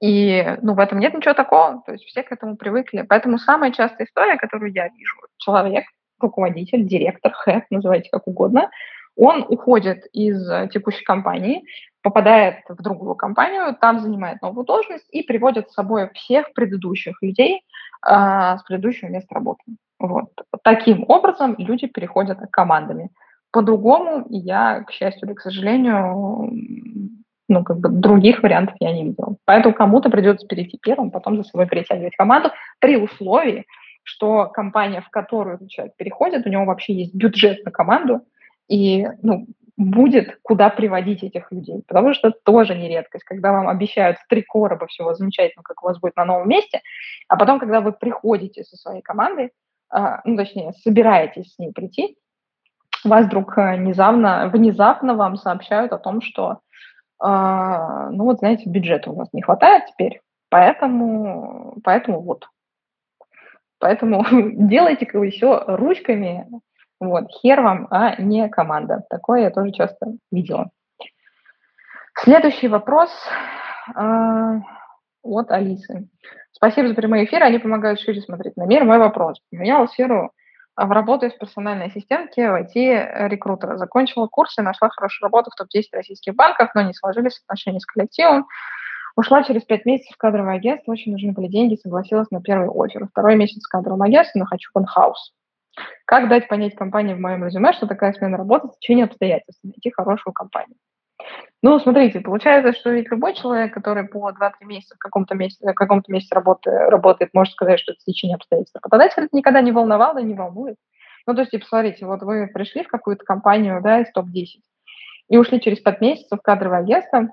и ну, в этом нет ничего такого, то есть все к этому привыкли. Поэтому самая частая история, которую я вижу, человек, руководитель, директор, хэт, называйте как угодно, он уходит из текущей компании, попадает в другую компанию, там занимает новую должность и приводит с собой всех предыдущих людей э, с предыдущего места работы. Вот. Таким образом люди переходят командами. По-другому я, к счастью или к сожалению, ну, как бы других вариантов я не видела. Поэтому кому-то придется перейти первым, потом за собой перетягивать команду при условии, что компания, в которую человек переходит, у него вообще есть бюджет на команду, и ну, будет куда приводить этих людей. Потому что это тоже не редкость, когда вам обещают три короба всего замечательного, как у вас будет на новом месте, а потом, когда вы приходите со своей командой, а, ну, точнее, собираетесь с ней прийти, вас вдруг э, внезапно, внезапно вам сообщают о том, что а, ну вот, знаете, бюджета у нас не хватает теперь, поэтому, поэтому вот. Поэтому [LAUGHS] делайте-ка вы все ручками, вот, хер вам, а не команда. Такое я тоже часто видела. Следующий вопрос э, от Алисы. Спасибо за прямые эфиры, они помогают шире смотреть на мир. Мой вопрос. Поменяла сферу в работе с персональной ассистентки в IT-рекрутера. Закончила курсы, нашла хорошую работу в топ-10 российских банков, но не сложились отношения с коллективом. Ушла через пять месяцев в кадровое агентство, очень нужны были деньги, согласилась на первый офер. Второй месяц в кадровом агентстве, но хочу конхаус. Как дать понять компании в моем резюме, что такая смена работы в течение обстоятельств, найти хорошую компанию? Ну, смотрите, получается, что ведь любой человек, который по 2-3 месяца в каком-то месте, в каком-то месте работы, работает, может сказать, что это стечение обстоятельств. Работодатель это никогда не волновал и не волнует. Ну, то есть, типа, смотрите, вот вы пришли в какую-то компанию, да, из топ-10, и ушли через 5 месяцев в кадровое агентство,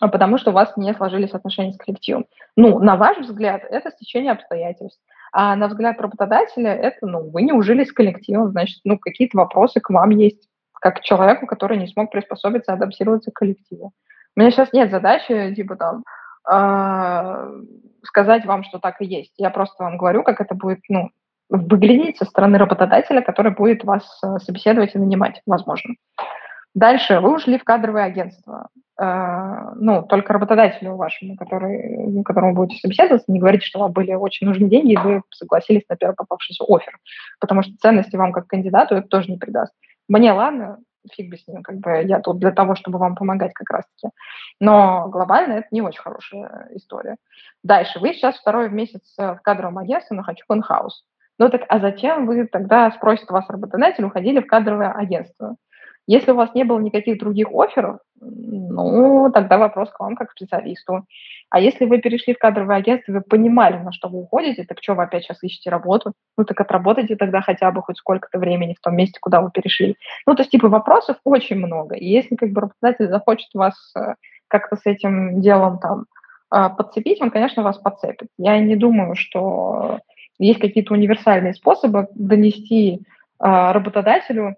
а потому что у вас не сложились отношения с коллективом. Ну, на ваш взгляд, это стечение обстоятельств. А на взгляд работодателя, это, ну, вы не ужились с коллективом, значит, ну, какие-то вопросы к вам есть как человеку, который не смог приспособиться, адаптироваться к коллективу. У меня сейчас нет задачи, типа там, э, сказать вам, что так и есть. Я просто вам говорю, как это будет, ну, выглядеть со стороны работодателя, который будет вас э, собеседовать и нанимать, возможно. Дальше вы ушли в кадровое агентство. Э, ну, только работодателю вашему, который, которому будете собеседоваться, не говорите, что вам были очень нужны деньги, и вы согласились на первый попавшийся офер. Потому что ценности вам как кандидату это тоже не придаст. Мне ладно, фиг бы с ним, как бы я тут для того, чтобы вам помогать как раз-таки. Но глобально это не очень хорошая история. Дальше. Вы сейчас второй месяц в кадровом агентстве, но хочу в инхаус. Ну так, а зачем вы тогда, спросит вас работодатель, уходили в кадровое агентство? Если у вас не было никаких других офферов, ну, тогда вопрос к вам как к специалисту. А если вы перешли в кадровое агентство, вы понимали, на что вы уходите, так что вы опять сейчас ищете работу? Ну, так отработайте тогда хотя бы хоть сколько-то времени в том месте, куда вы перешли. Ну, то есть, типа, вопросов очень много. И если как бы работодатель захочет вас э, как-то с этим делом там э, подцепить, он, конечно, вас подцепит. Я не думаю, что есть какие-то универсальные способы донести э, работодателю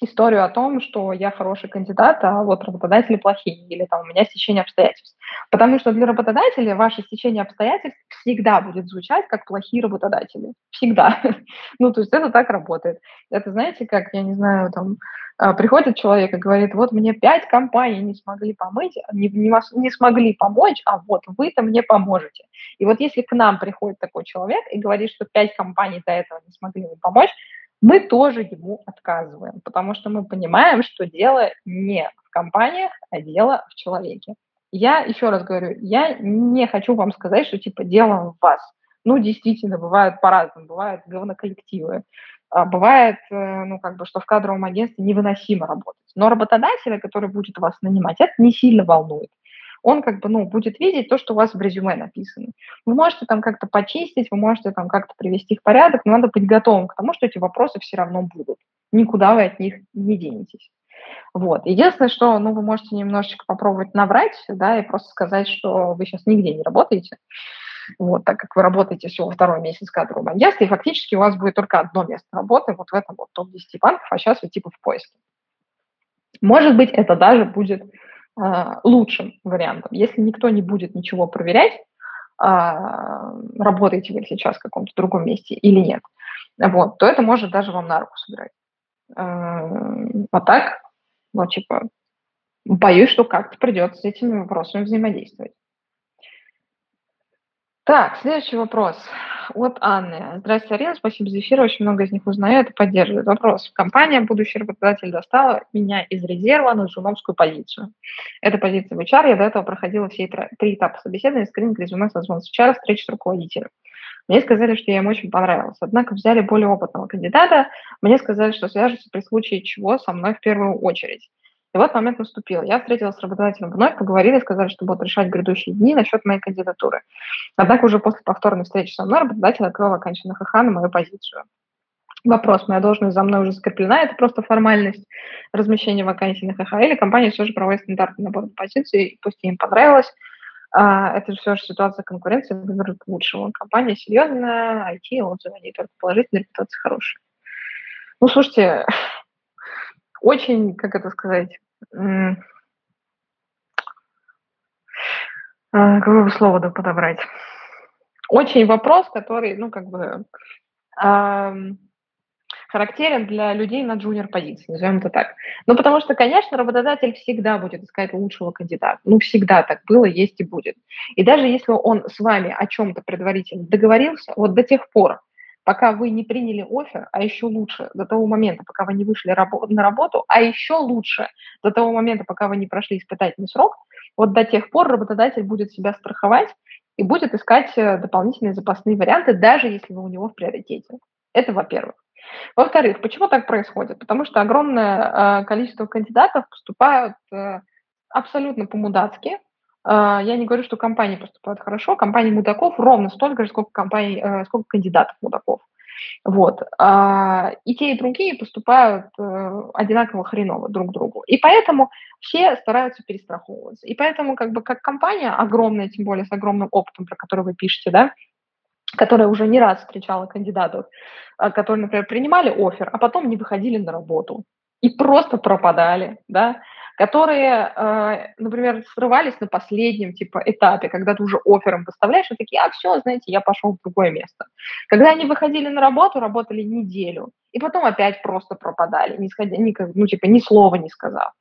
историю о том, что я хороший кандидат, а вот работодатели плохие, или там у меня стечение обстоятельств. Потому что для работодателя ваше стечение обстоятельств всегда будет звучать как плохие работодатели. Всегда. [LAUGHS] ну, то есть это так работает. Это, знаете, как, я не знаю, там, а, приходит человек и говорит, вот мне пять компаний не смогли помыть, не, не, не смогли помочь, а вот вы-то мне поможете. И вот если к нам приходит такой человек и говорит, что пять компаний до этого не смогли ему помочь, мы тоже ему отказываем, потому что мы понимаем, что дело не в компаниях, а дело в человеке. Я еще раз говорю, я не хочу вам сказать, что типа дело в вас. Ну, действительно, бывают по-разному, бывают говноколлективы, а бывает, э, ну, как бы, что в кадровом агентстве невыносимо работать. Но работодателя, который будет вас нанимать, это не сильно волнует он как бы, ну, будет видеть то, что у вас в резюме написано. Вы можете там как-то почистить, вы можете там как-то привести в порядок, но надо быть готовым к тому, что эти вопросы все равно будут. Никуда вы от них не денетесь. Вот. Единственное, что ну, вы можете немножечко попробовать наврать, да, и просто сказать, что вы сейчас нигде не работаете, вот, так как вы работаете всего второй месяц в кадровом агентстве, и фактически у вас будет только одно место работы вот в этом вот топ-10 банков, а сейчас вы типа в поиске. Может быть, это даже будет лучшим вариантом. Если никто не будет ничего проверять, а, работаете вы сейчас в каком-то другом месте или нет, вот, то это может даже вам на руку сыграть. А так, ну, типа, боюсь, что как-то придется с этими вопросами взаимодействовать. Так, следующий вопрос от Анны. Здравствуйте, Арина, спасибо за эфир, очень много из них узнаю, это поддерживает. Вопрос. Компания, будущий работодатель, достала меня из резерва на журналскую позицию. Это позиция в HR, я до этого проходила все три этапа собеседования, скрининг, резюме, созвон с HR, встреча с руководителем. Мне сказали, что я им очень понравилась. Однако взяли более опытного кандидата. Мне сказали, что свяжутся при случае чего со мной в первую очередь. И вот момент наступил. Я встретилась с работодателем вновь, поговорили, сказали, что будут решать грядущие дни насчет моей кандидатуры. Однако уже после повторной встречи со мной работодатель открыл на ХХ на мою позицию. Вопрос, моя должность за мной уже закреплена, это просто формальность размещения вакансий на ХХ, или компания все же проводит стандартный набор позиций, пусть им понравилось, а, это все же ситуация конкуренции, выберут лучшего. Компания серьезная, IT, отзывы, они только положительные, репутация хорошая. Ну, слушайте, очень, как это сказать, а, какое бы слово да подобрать? Очень вопрос, который, ну, как бы, характерен для людей на джуниор-позиции, назовем это так. Ну, потому что, конечно, работодатель всегда будет искать лучшего кандидата. Ну, всегда так было, есть и будет. И даже если он с вами о чем-то предварительно договорился, вот до тех пор, пока вы не приняли офер, а еще лучше до того момента, пока вы не вышли на работу, а еще лучше до того момента, пока вы не прошли испытательный срок, вот до тех пор работодатель будет себя страховать и будет искать э, дополнительные запасные варианты, даже если вы у него в приоритете. Это во-первых. Во-вторых, почему так происходит? Потому что огромное э, количество кандидатов поступают э, абсолютно по-мудацки. Э, я не говорю, что компании поступают хорошо. Компаний мудаков ровно столько же, сколько, компаний, э, сколько кандидатов мудаков. Вот. А, и те, и другие поступают э, одинаково хреново друг другу. И поэтому все стараются перестраховываться. И поэтому как бы как компания огромная, тем более с огромным опытом, про который вы пишете, да, которая уже не раз встречала кандидатов, а, которые, например, принимали офер, а потом не выходили на работу и просто пропадали, да, которые, э, например, срывались на последнем типа этапе, когда ты уже офером выставляешь, и такие, а все, знаете, я пошел в другое место. Когда они выходили на работу, работали неделю, и потом опять просто пропадали, не сходя, ни, ну, типа, ни слова не сказав.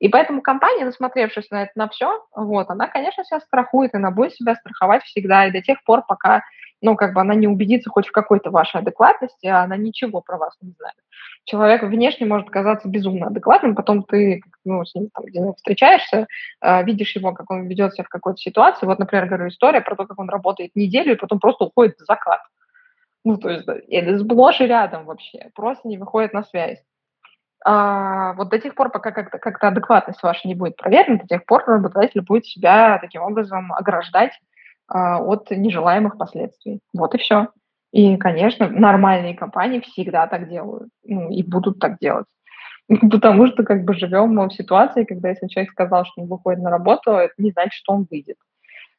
И поэтому компания, насмотревшись на это на все, вот, она, конечно, себя страхует, она будет себя страховать всегда и до тех пор, пока ну, как бы она не убедится хоть в какой-то вашей адекватности, а она ничего про вас не знает. Человек внешне может казаться безумно адекватным, потом ты ну, с ним там, где встречаешься, э, видишь его, как он ведет себя в какой-то ситуации. Вот, например, говорю, история про то, как он работает неделю и потом просто уходит в закат. Ну, то есть это сплошь и рядом вообще, просто не выходит на связь. А, вот до тех пор, пока как-то, как-то адекватность ваша не будет проверена, до тех пор работодатель будет себя таким образом ограждать а, от нежелаемых последствий. Вот и все. И, конечно, нормальные компании всегда так делают ну, и будут так делать. [LAUGHS] Потому что как бы живем мы в ситуации, когда если человек сказал, что он выходит на работу, это не значит, что он выйдет.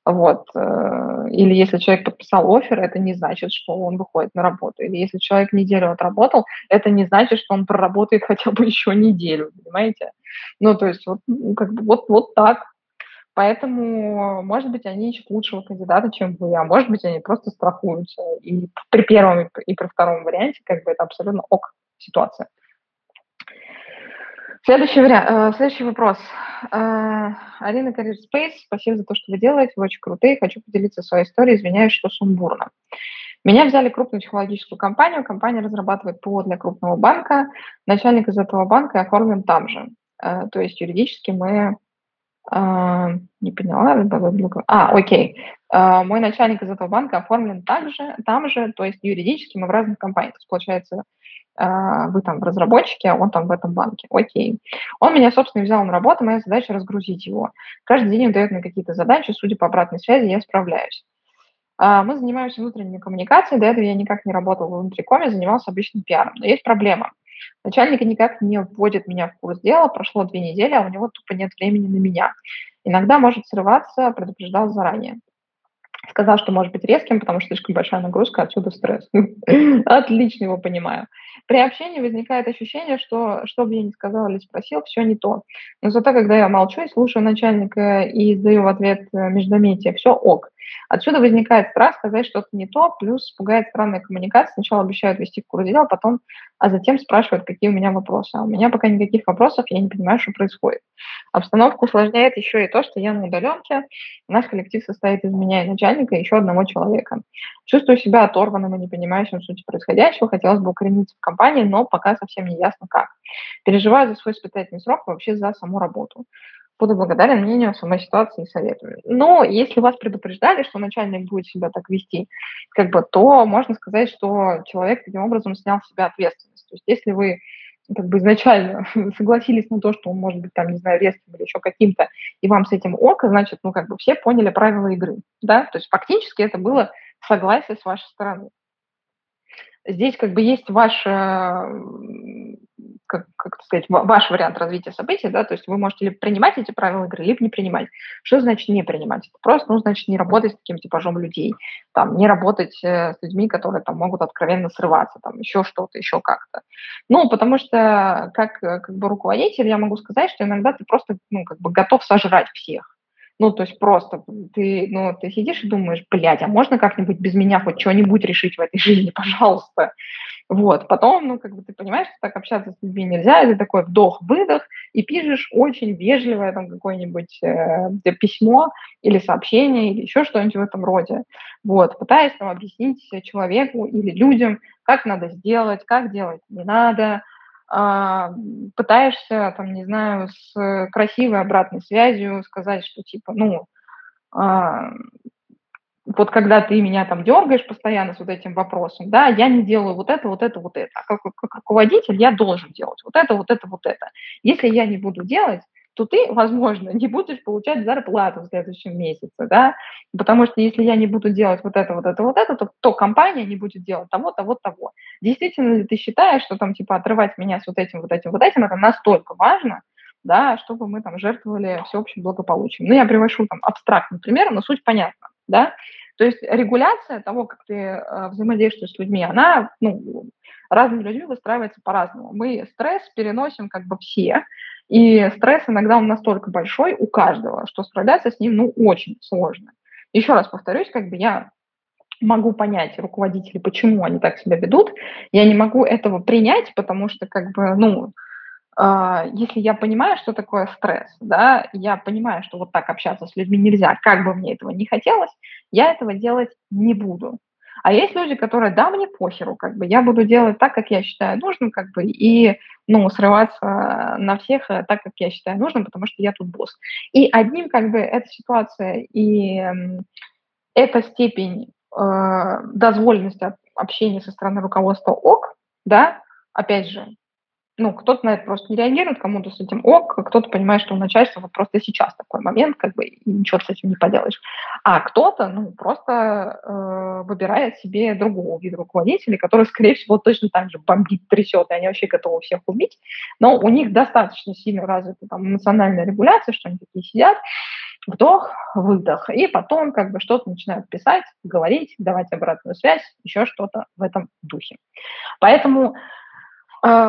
Вот. Э, или если человек подписал офер, это не значит, что он выходит на работу. Или если человек неделю отработал, это не значит, что он проработает хотя бы [LAUGHS] еще неделю, понимаете? Ну, то есть вот, как бы вот, вот так. Поэтому, может быть, они ищут лучшего кандидата, чем вы, а может быть, они просто страхуются. И при первом и при втором варианте как бы это абсолютно ок ситуация. Следующий, вариант, э, следующий вопрос. Э, Арина Career Space, спасибо за то, что вы делаете, вы очень крутые. Хочу поделиться своей историей, извиняюсь, что сумбурно. Меня взяли крупную технологическую компанию, компания разрабатывает ПО для крупного банка, начальник из этого банка оформлен там же. Э, то есть юридически мы а, не поняла. А, окей. А, мой начальник из этого банка оформлен также, там же, то есть юридически мы в разных компаниях. То есть, получается, а, вы там в разработчике, а он там в этом банке. Окей. Он меня, собственно, взял на работу, моя задача разгрузить его. Каждый день он дает мне какие-то задачи, судя по обратной связи, я справляюсь. Мы занимаемся внутренней коммуникацией, до этого я никак не работал в внутрикоме, занимался обычным пиаром. Но есть проблема – Начальник никак не вводит меня в курс дела, прошло две недели, а у него тупо нет времени на меня. Иногда может срываться, предупреждал заранее. Сказал, что может быть резким, потому что слишком большая нагрузка, отсюда стресс. [LAUGHS] Отлично его понимаю. При общении возникает ощущение, что что бы я ни сказал или спросил, все не то. Но зато, когда я молчу и слушаю начальника и издаю в ответ э, междометие, все ок. Отсюда возникает страх сказать что-то не то, плюс пугает странная коммуникация. Сначала обещают вести в курс дела, потом, а затем спрашивают, какие у меня вопросы. А у меня пока никаких вопросов, я не понимаю, что происходит. Обстановку усложняет еще и то, что я на удаленке. Наш коллектив состоит из меня и начальника, и еще одного человека. Чувствую себя оторванным и не понимаю всем сути происходящего. Хотелось бы укорениться в компании, но пока совсем не ясно как. Переживаю за свой испытательный срок, вообще за саму работу. Буду благодарен мнению самой ситуации и совету. Но если вас предупреждали, что начальник будет себя так вести, как бы, то можно сказать, что человек таким образом снял с себя ответственность. То есть если вы как бы изначально [LAUGHS] согласились на то, что он может быть там, не знаю, резким или еще каким-то, и вам с этим ок, значит, ну, как бы все поняли правила игры, да, то есть фактически это было согласие с вашей стороны. Здесь как бы есть ваш, как, как сказать, ваш вариант развития событий, да, то есть вы можете либо принимать эти правила игры, либо не принимать. Что значит не принимать? Это просто, ну, значит, не работать с таким типажом людей, там, не работать э, с людьми, которые там могут откровенно срываться, там, еще что-то, еще как-то. Ну, потому что как, как бы руководитель я могу сказать, что иногда ты просто, ну, как бы готов сожрать всех. Ну, то есть просто ты, ну, ты сидишь и думаешь, блядь, а можно как-нибудь без меня хоть что-нибудь решить в этой [LAUGHS] жизни, пожалуйста? Вот, потом, ну, как бы ты понимаешь, что так общаться с людьми нельзя, ты такой вдох-выдох, и пишешь очень вежливое там какое-нибудь э, письмо или сообщение, или еще что-нибудь в этом роде. Вот, пытаясь там объяснить человеку или людям, как надо сделать, как делать не надо, пытаешься, там, не знаю, с красивой обратной связью сказать, что типа, ну, а, вот когда ты меня там дергаешь постоянно с вот этим вопросом, да, я не делаю вот это, вот это, вот это. А как, как руководитель я должен делать вот это, вот это, вот это. Если я не буду делать, то ты, возможно, не будешь получать зарплату в следующем месяце, да, потому что если я не буду делать вот это, вот это, вот это, то, то компания не будет делать того, того, того. Действительно ли ты считаешь, что там, типа, отрывать меня с вот этим, вот этим, вот этим, это настолько важно, да, чтобы мы там жертвовали всеобщим благополучием. Ну, я привожу там абстрактный пример, но суть понятна, да. То есть регуляция того, как ты э, взаимодействуешь с людьми, она, ну, разными людьми выстраивается по-разному. Мы стресс переносим как бы все, и стресс иногда он настолько большой у каждого, что справляться с ним, ну, очень сложно. Еще раз повторюсь, как бы я могу понять руководителей, почему они так себя ведут. Я не могу этого принять, потому что, как бы, ну, э, если я понимаю, что такое стресс, да, я понимаю, что вот так общаться с людьми нельзя, как бы мне этого не хотелось, я этого делать не буду. А есть люди, которые, да, мне похеру, как бы, я буду делать так, как я считаю нужным, как бы, и, ну, срываться на всех э, так, как я считаю нужным, потому что я тут босс. И одним, как бы, эта ситуация и эта степень э, дозволенности общения со стороны руководства ок, да, опять же, ну, кто-то на это просто не реагирует, кому-то с этим ок, кто-то понимает, что у начальства вот просто сейчас такой момент, как бы, и ничего с этим не поделаешь. А кто-то, ну, просто э, выбирает себе другого вида руководителей, который, скорее всего, точно так же бомбит, трясет, и они вообще готовы всех убить, но у них достаточно сильно развита там эмоциональная регуляция, что они такие сидят, вдох, выдох, и потом как бы что-то начинают писать, говорить, давать обратную связь, еще что-то в этом духе. Поэтому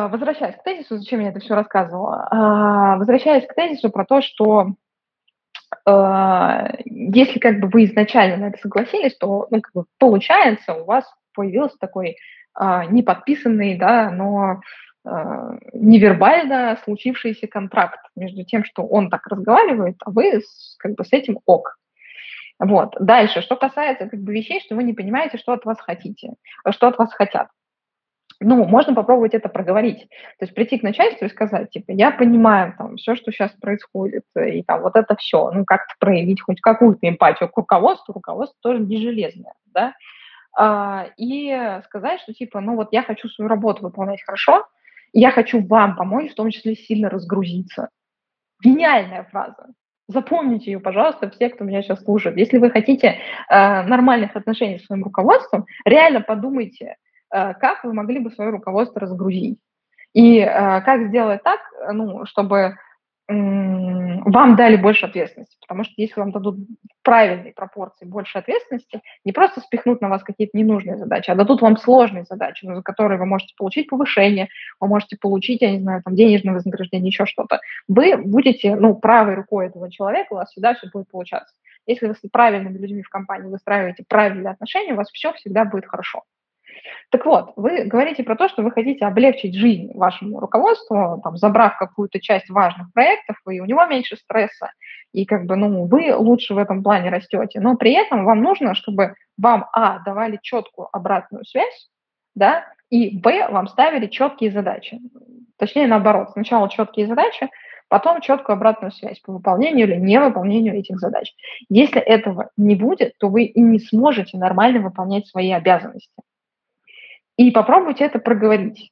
возвращаясь к тезису, зачем я это все рассказывала? А, возвращаясь к тезису про то, что а, если как бы вы изначально на это согласились, то ну, как бы получается у вас появился такой неподписанный, да, но невербально случившийся контракт между тем, что он так разговаривает, а вы как бы с этим ок. Вот. Дальше, что касается как бы вещей, что вы не понимаете, что от вас хотите, что от вас хотят ну, можно попробовать это проговорить. То есть прийти к начальству и сказать, типа, я понимаю там все, что сейчас происходит, и там вот это все, ну, как-то проявить хоть какую-то эмпатию к руководству, руководство тоже не железное, да, а, и сказать, что типа, ну, вот я хочу свою работу выполнять хорошо, я хочу вам помочь, в том числе сильно разгрузиться. Гениальная фраза. Запомните ее, пожалуйста, все, кто меня сейчас слушает. Если вы хотите э, нормальных отношений с своим руководством, реально подумайте, как вы могли бы свое руководство разгрузить. И э, как сделать так, ну, чтобы вам дали больше ответственности, потому что если вам дадут правильные пропорции больше ответственности, не просто спихнут на вас какие-то ненужные задачи, а дадут вам сложные задачи, за которые вы можете получить повышение, вы можете получить, я не знаю, там, денежное вознаграждение, еще что-то, вы будете, ну, правой рукой этого человека, у вас всегда все будет получаться. если вы с правильными людьми в компании выстраиваете правильные отношения, у вас все всегда будет хорошо. Так вот, вы говорите про то, что вы хотите облегчить жизнь вашему руководству, там, забрав какую-то часть важных проектов, и у него меньше стресса, и как бы, ну, вы лучше в этом плане растете. Но при этом вам нужно, чтобы вам, а, давали четкую обратную связь, да, и, б, вам ставили четкие задачи. Точнее, наоборот, сначала четкие задачи, потом четкую обратную связь по выполнению или невыполнению этих задач. Если этого не будет, то вы и не сможете нормально выполнять свои обязанности. И попробуйте это проговорить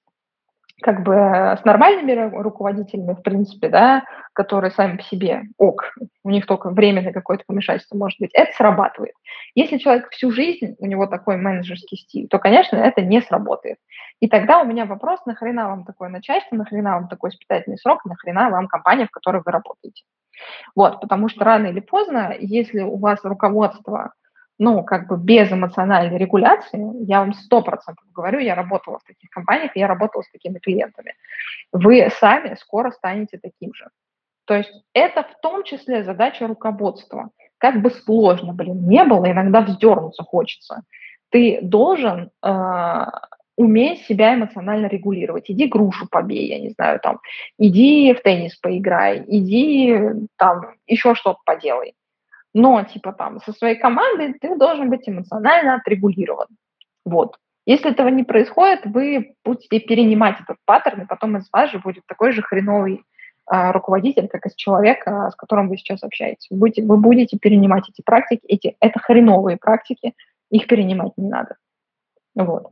как бы с нормальными руководителями, в принципе, да, которые сами по себе ок, у них только временное какое-то помешательство может быть, это срабатывает. Если человек всю жизнь, у него такой менеджерский стиль, то, конечно, это не сработает. И тогда у меня вопрос, нахрена вам такое начальство, нахрена вам такой испытательный срок, нахрена вам компания, в которой вы работаете. Вот, потому что рано или поздно, если у вас руководство ну, как бы без эмоциональной регуляции, я вам сто процентов говорю, я работала в таких компаниях, я работала с такими клиентами, вы сами скоро станете таким же. То есть это в том числе задача руководства. Как бы сложно, блин, не было, иногда вздернуться хочется. Ты должен э, уметь себя эмоционально регулировать. Иди грушу побей, я не знаю, там, иди в теннис поиграй, иди там еще что-то поделай но типа там со своей командой ты должен быть эмоционально отрегулирован. Вот. Если этого не происходит, вы будете перенимать этот паттерн, и потом из вас же будет такой же хреновый а, руководитель, как из человека, с которым вы сейчас общаетесь. Вы будете, вы будете перенимать эти практики, эти, это хреновые практики, их перенимать не надо. Вот.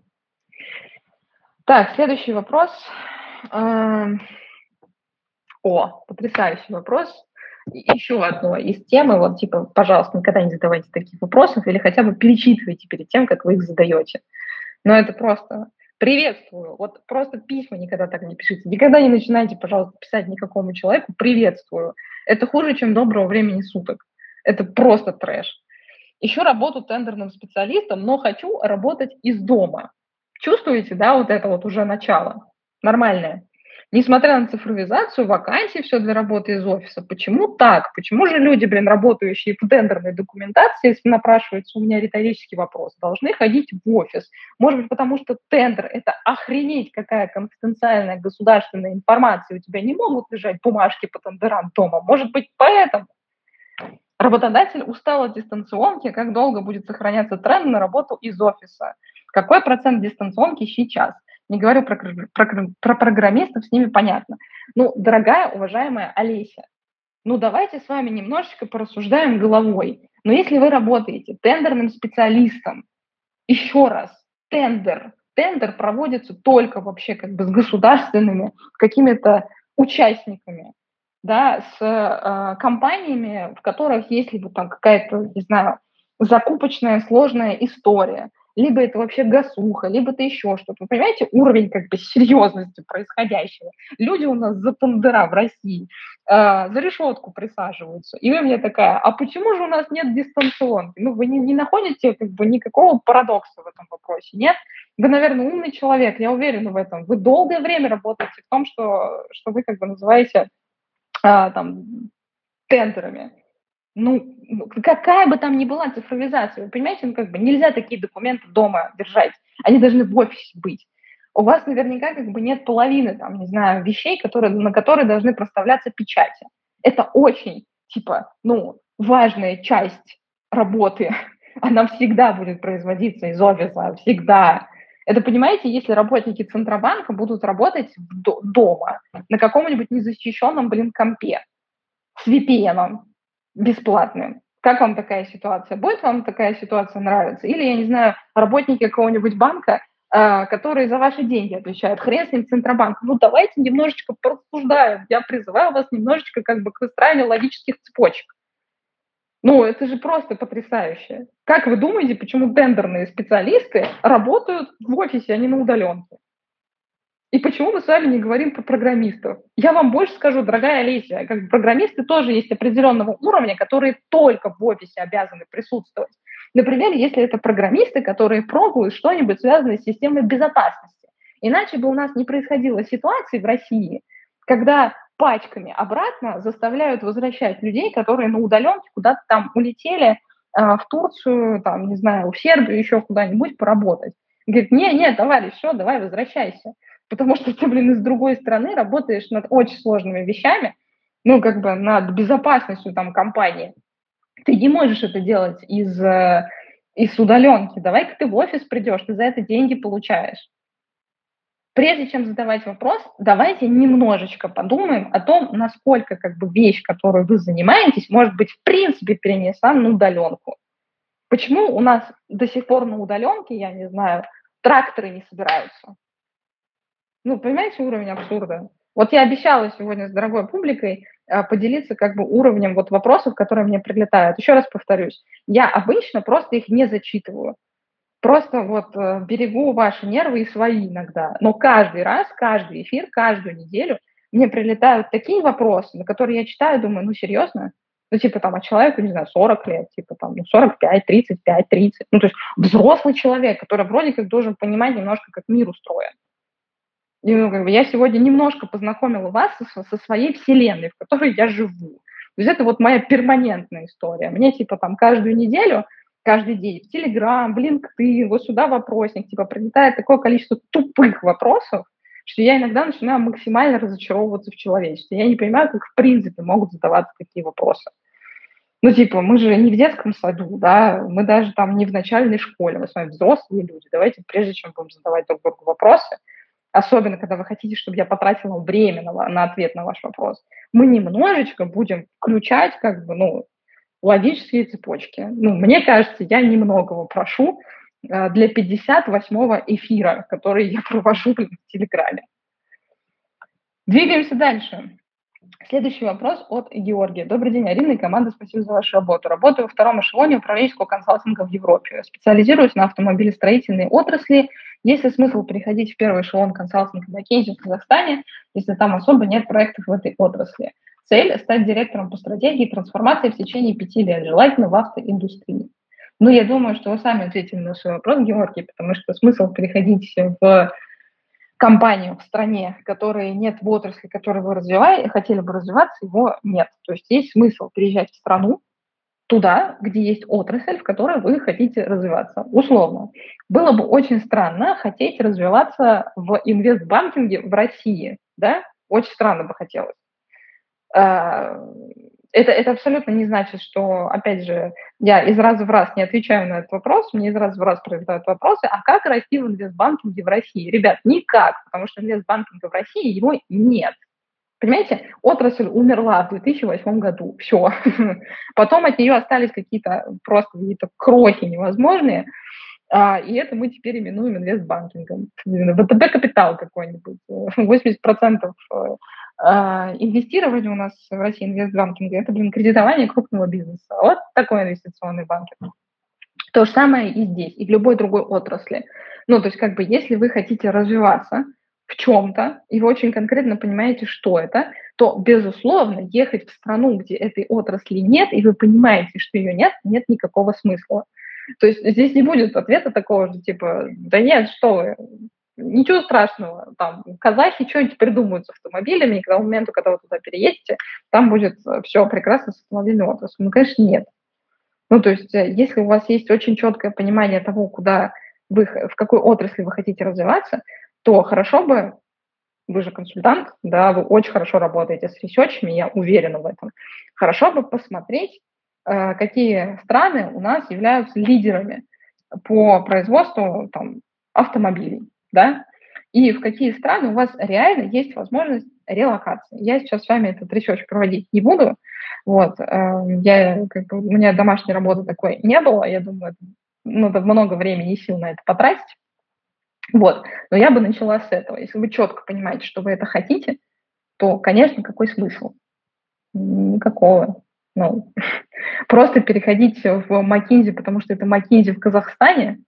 Так, следующий вопрос. Эм, о, потрясающий вопрос еще одно из темы, вот типа, пожалуйста, никогда не задавайте таких вопросов или хотя бы перечитывайте перед тем, как вы их задаете. Но это просто приветствую. Вот просто письма никогда так не пишите. Никогда не начинайте, пожалуйста, писать никакому человеку приветствую. Это хуже, чем доброго времени суток. Это просто трэш. Еще работаю тендерным специалистом, но хочу работать из дома. Чувствуете, да, вот это вот уже начало? Нормальное. Несмотря на цифровизацию, вакансии все для работы из офиса. Почему так? Почему же люди, блин, работающие в тендерной документации, если напрашивается у меня риторический вопрос, должны ходить в офис? Может быть, потому что тендер – это охренеть какая конфиденциальная государственная информация, у тебя не могут лежать бумажки по тендерам дома. Может быть, поэтому работодатель устал от дистанционки, как долго будет сохраняться тренд на работу из офиса? Какой процент дистанционки сейчас? Не говорю про, про, про программистов, с ними понятно. Ну, дорогая, уважаемая Олеся, ну давайте с вами немножечко порассуждаем головой. Но если вы работаете тендерным специалистом, еще раз, тендер, тендер проводится только вообще как бы с государственными какими-то участниками, да, с э, компаниями, в которых есть либо там какая-то, не знаю, закупочная сложная история, либо это вообще гасуха, либо это еще что-то. Вы понимаете уровень как бы серьезности происходящего? Люди у нас за тандера в России э, за решетку присаживаются. И вы мне такая, а почему же у нас нет дистанционки? Ну, вы не, не находите как бы никакого парадокса в этом вопросе, нет? Вы, наверное, умный человек, я уверена в этом. Вы долгое время работаете в том, что, что вы как бы называете э, там тендерами. Ну, какая бы там ни была цифровизация, вы понимаете, ну, как бы нельзя такие документы дома держать, они должны в офисе быть. У вас наверняка как бы нет половины, там, не знаю, вещей, которые, на которые должны проставляться печати. Это очень, типа, ну, важная часть работы. [LAUGHS] Она всегда будет производиться из офиса, всегда. Это, понимаете, если работники Центробанка будут работать дома на каком-нибудь незащищенном, блин, компе с VPN, бесплатным. Как вам такая ситуация? Будет вам такая ситуация нравиться? Или, я не знаю, работники какого-нибудь банка, э, которые за ваши деньги отвечают. Хрен с ним Центробанк. Ну, давайте немножечко порассуждаем. Я призываю вас немножечко как бы к выстраиванию логических цепочек. Ну, это же просто потрясающе. Как вы думаете, почему тендерные специалисты работают в офисе, а не на удаленке? И почему мы с вами не говорим про программистов? Я вам больше скажу, дорогая Олеся, как программисты тоже есть определенного уровня, которые только в офисе обязаны присутствовать. Например, если это программисты, которые пробуют что-нибудь связанное с системой безопасности. Иначе бы у нас не происходило ситуации в России, когда пачками обратно заставляют возвращать людей, которые на удаленке куда-то там улетели а, в Турцию, там, не знаю, в Сербию, еще куда-нибудь поработать. Говорит, не, не, товарищ, все, давай возвращайся. Потому что ты, блин, из другой страны работаешь над очень сложными вещами, ну, как бы над безопасностью там компании. Ты не можешь это делать из, э, из удаленки. Давай-ка ты в офис придешь, ты за это деньги получаешь. Прежде чем задавать вопрос, давайте немножечко подумаем о том, насколько как бы вещь, которую вы занимаетесь, может быть в принципе перенесла на удаленку. Почему у нас до сих пор на удаленке, я не знаю, тракторы не собираются? Ну, понимаете уровень абсурда? Вот я обещала сегодня с дорогой публикой а, поделиться как бы уровнем вот вопросов, которые мне прилетают. Еще раз повторюсь, я обычно просто их не зачитываю. Просто вот э, берегу ваши нервы и свои иногда. Но каждый раз, каждый эфир, каждую неделю мне прилетают такие вопросы, на которые я читаю, думаю, ну серьезно? Ну, типа там, а человеку, не знаю, 40 лет, типа там, ну, 45, 35, 30. Ну, то есть взрослый человек, который вроде как должен понимать немножко, как мир устроен. Ну, как бы я сегодня немножко познакомила вас со, со своей вселенной, в которой я живу. То есть это вот моя перманентная история. Мне типа там каждую неделю каждый день в Телеграм, в LinkedIn, вот сюда вопросник, типа, прилетает такое количество тупых вопросов, что я иногда начинаю максимально разочаровываться в человечестве. Я не понимаю, как в принципе могут задаваться такие вопросы. Ну, типа, мы же не в детском саду, да, мы даже там не в начальной школе, мы с вами взрослые люди. Давайте, прежде чем будем задавать друг другу вопросы, особенно когда вы хотите, чтобы я потратила время на, на ответ на ваш вопрос, мы немножечко будем включать, как бы, ну, логические цепочки. Ну, мне кажется, я немногого прошу э, для 58-го эфира, который я [LAUGHS] провожу в Телеграме. Двигаемся дальше. Следующий вопрос от Георгия. Добрый день, Арина и команда, спасибо за вашу работу. Работаю во втором эшелоне управленческого консалтинга в Европе. Специализируюсь на автомобилестроительной отрасли. Есть ли смысл переходить в первый эшелон консалтинга McKinsey в Казахстане, если там особо нет проектов в этой отрасли? Цель – стать директором по стратегии трансформации в течение пяти лет, желательно в автоиндустрии. Ну, я думаю, что вы сами ответили на свой вопрос, Георгий, потому что смысл переходить в компанию в стране, которой нет в отрасли, которую вы развиваете, хотели бы развиваться, его нет. То есть есть смысл переезжать в страну, туда, где есть отрасль, в которой вы хотите развиваться. Условно. Было бы очень странно хотеть развиваться в инвестбанкинге в России, да? Очень странно бы хотелось. Это, это абсолютно не значит, что, опять же, я из раза в раз не отвечаю на этот вопрос, мне из раза в раз прилетают вопросы, а как расти в инвестбанкинге в России? Ребят, никак, потому что инвестбанкинга в России его нет. Понимаете, отрасль умерла в 2008 году, все. [LAUGHS] Потом от нее остались какие-то просто какие-то крохи невозможные, а, и это мы теперь именуем инвестбанкингом. ВТБ-капитал какой-нибудь. 80% а, инвестирование у нас в России инвестбанкинга – это, блин, кредитование крупного бизнеса. Вот такой инвестиционный банкинг. То же самое и здесь, и в любой другой отрасли. Ну, то есть, как бы, если вы хотите развиваться в чем-то, и вы очень конкретно понимаете, что это, то, безусловно, ехать в страну, где этой отрасли нет, и вы понимаете, что ее нет, нет никакого смысла. То есть здесь не будет ответа такого же, типа, да нет, что вы, ничего страшного, там, казахи что-нибудь придумают с автомобилями, и к тому моменту, когда вы туда переедете, там будет э, все прекрасно с автомобильной отраслью. Ну, конечно, нет. Ну, то есть, э, если у вас есть очень четкое понимание того, куда вы, в какой отрасли вы хотите развиваться, то хорошо бы, вы же консультант, да, вы очень хорошо работаете с ресерчами, я уверена в этом, хорошо бы посмотреть, э, какие страны у нас являются лидерами по производству там, автомобилей да, и в какие страны у вас реально есть возможность релокации. Я сейчас с вами этот research проводить не буду, вот, эм, я, как бы, у меня домашней работы такой не было, я думаю, надо много времени и сил на это потратить, вот, но я бы начала с этого. Если вы четко понимаете, что вы это хотите, то, конечно, какой смысл? Никакого. Ну, [LAUGHS] просто переходить в McKinsey, потому что это McKinsey в Казахстане,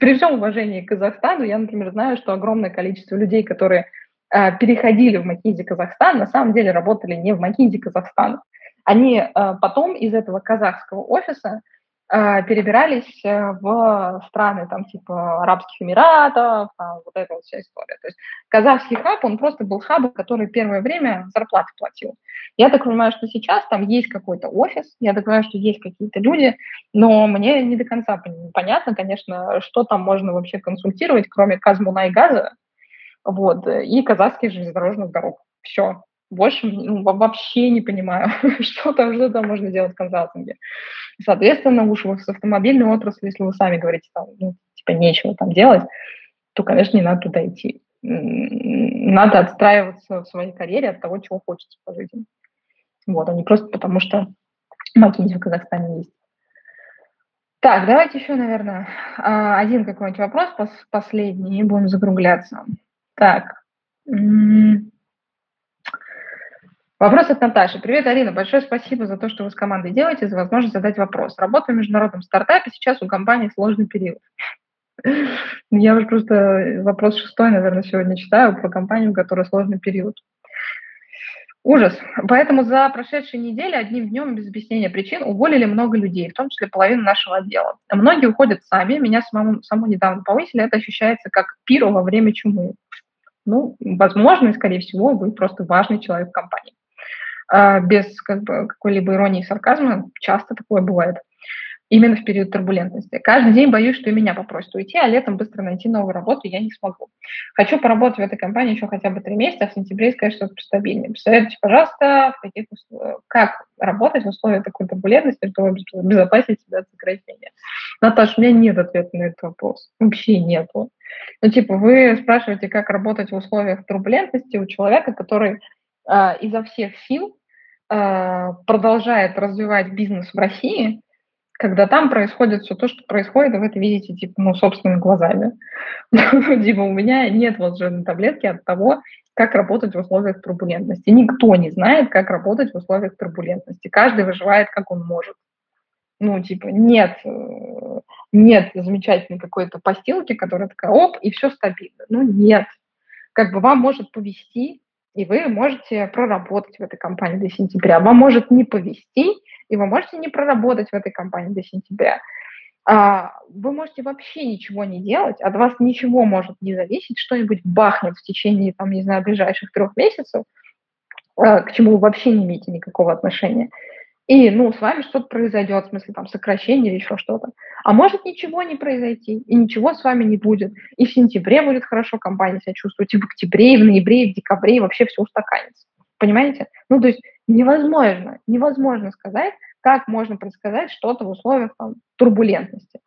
При всем уважении к Казахстану, я, например, знаю, что огромное количество людей, которые э, переходили в Макинзи Казахстан, на самом деле работали не в Макинзи Казахстан. Они э, потом из этого казахского офиса перебирались э, в страны там типа Арабских Эмиратов, там, вот эта вот вся история. То есть казахский хаб, он просто был хабом, который первое время зарплаты платил. Я так понимаю, что сейчас там есть какой-то офис, я так понимаю, что есть какие-то люди, но мне не до конца понятно, конечно, что там можно вообще консультировать, кроме Казмуна и газа, вот, и казахских железнодорожных дорог. Все, больше ну, вообще не понимаю, [LAUGHS] что там, что там можно делать в консалтинге. Соответственно, уж с автомобильной отраслью, если вы сами говорите, там, ну, типа, нечего там делать, то, конечно, не надо туда идти. Надо отстраиваться в своей карьере от того, чего хочется по жизни. Вот, а не просто потому, что Макинзи в Казахстане есть. Так, давайте еще, наверное, а, один какой-нибудь вопрос, последний, и будем закругляться. Так. Вопрос от Наташи. Привет, Арина. Большое спасибо за то, что вы с командой делаете, за возможность задать вопрос. Работаю в международном стартапе, сейчас у компании сложный период. [LAUGHS] Я уже просто вопрос шестой, наверное, сегодня читаю про компанию, у которой сложный период. Ужас. Поэтому за прошедшие недели одним днем без объяснения причин уволили много людей, в том числе половину нашего отдела. Многие уходят сами, меня самому, саму недавно повысили, это ощущается как пиру во время чумы. Ну, возможно, и скорее всего, вы просто важный человек в компании. А, без как бы, какой-либо иронии и сарказма, часто такое бывает. Именно в период турбулентности. Каждый день боюсь, что и меня попросят уйти, а летом быстро найти новую работу я не смогу. Хочу поработать в этой компании еще хотя бы три месяца, а в сентябре искать что-то постабильнее. Посоветуйте, пожалуйста, в каких условиях, как работать в условиях такой турбулентности, чтобы обезопасить себя от сокращения. Наташа, у меня нет ответа на этот вопрос. Вообще нету. Ну, типа, вы спрашиваете, как работать в условиях турбулентности у человека, который э, изо всех сил продолжает развивать бизнес в России, когда там происходит все то, что происходит, и вы это видите, типа, ну, собственными глазами. Ну, [LAUGHS] типа, у меня нет волшебной таблетки от того, как работать в условиях турбулентности. Никто не знает, как работать в условиях турбулентности. Каждый выживает, как он может. Ну, типа, нет, э, нет замечательной какой-то постилки, которая такая, оп, и все стабильно. Ну, нет. Как бы вам может повести, и вы можете проработать в этой компании до сентября. Вам может не повести, и вы можете не проработать в этой компании до сентября. А, вы можете вообще ничего не делать, от вас ничего может не зависеть, что-нибудь бахнет в течение, там, не знаю, ближайших трех месяцев, а, к чему вы вообще не имеете никакого отношения и, ну, с вами что-то произойдет, в смысле, там, сокращение или еще что-то. А может ничего не произойти, и ничего с вами не будет. И в сентябре будет хорошо компания себя чувствовать, и в октябре, и в ноябре, и в декабре, и вообще все устаканится. Понимаете? Ну, то есть невозможно, невозможно сказать, как можно предсказать что-то в условиях там, турбулентности.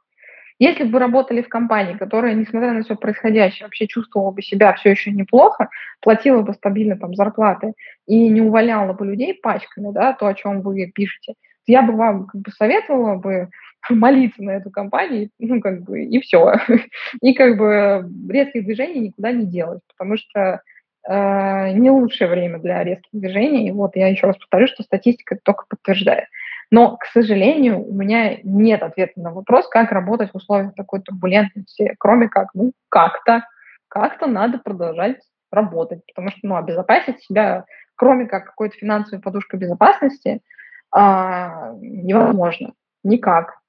Если бы вы работали в компании, которая, несмотря на все происходящее, вообще чувствовала бы себя все еще неплохо, платила бы стабильно там зарплаты и не увольняла бы людей пачками, да, то, о чем вы пишете, я бы вам как бы советовала бы [LAUGHS] молиться на эту компанию, ну, как бы, и все. [LAUGHS] И как бы резких движений никуда не делать, потому что э, не лучшее время для резких движений. И вот я еще раз повторю, что статистика только подтверждает. Но, к сожалению, у меня нет ответа на вопрос, как работать в условиях такой турбулентности, кроме как, ну, как-то, как-то надо продолжать работать, потому что, ну, обезопасить себя, кроме как какой-то финансовой подушкой безопасности, а, невозможно, никак.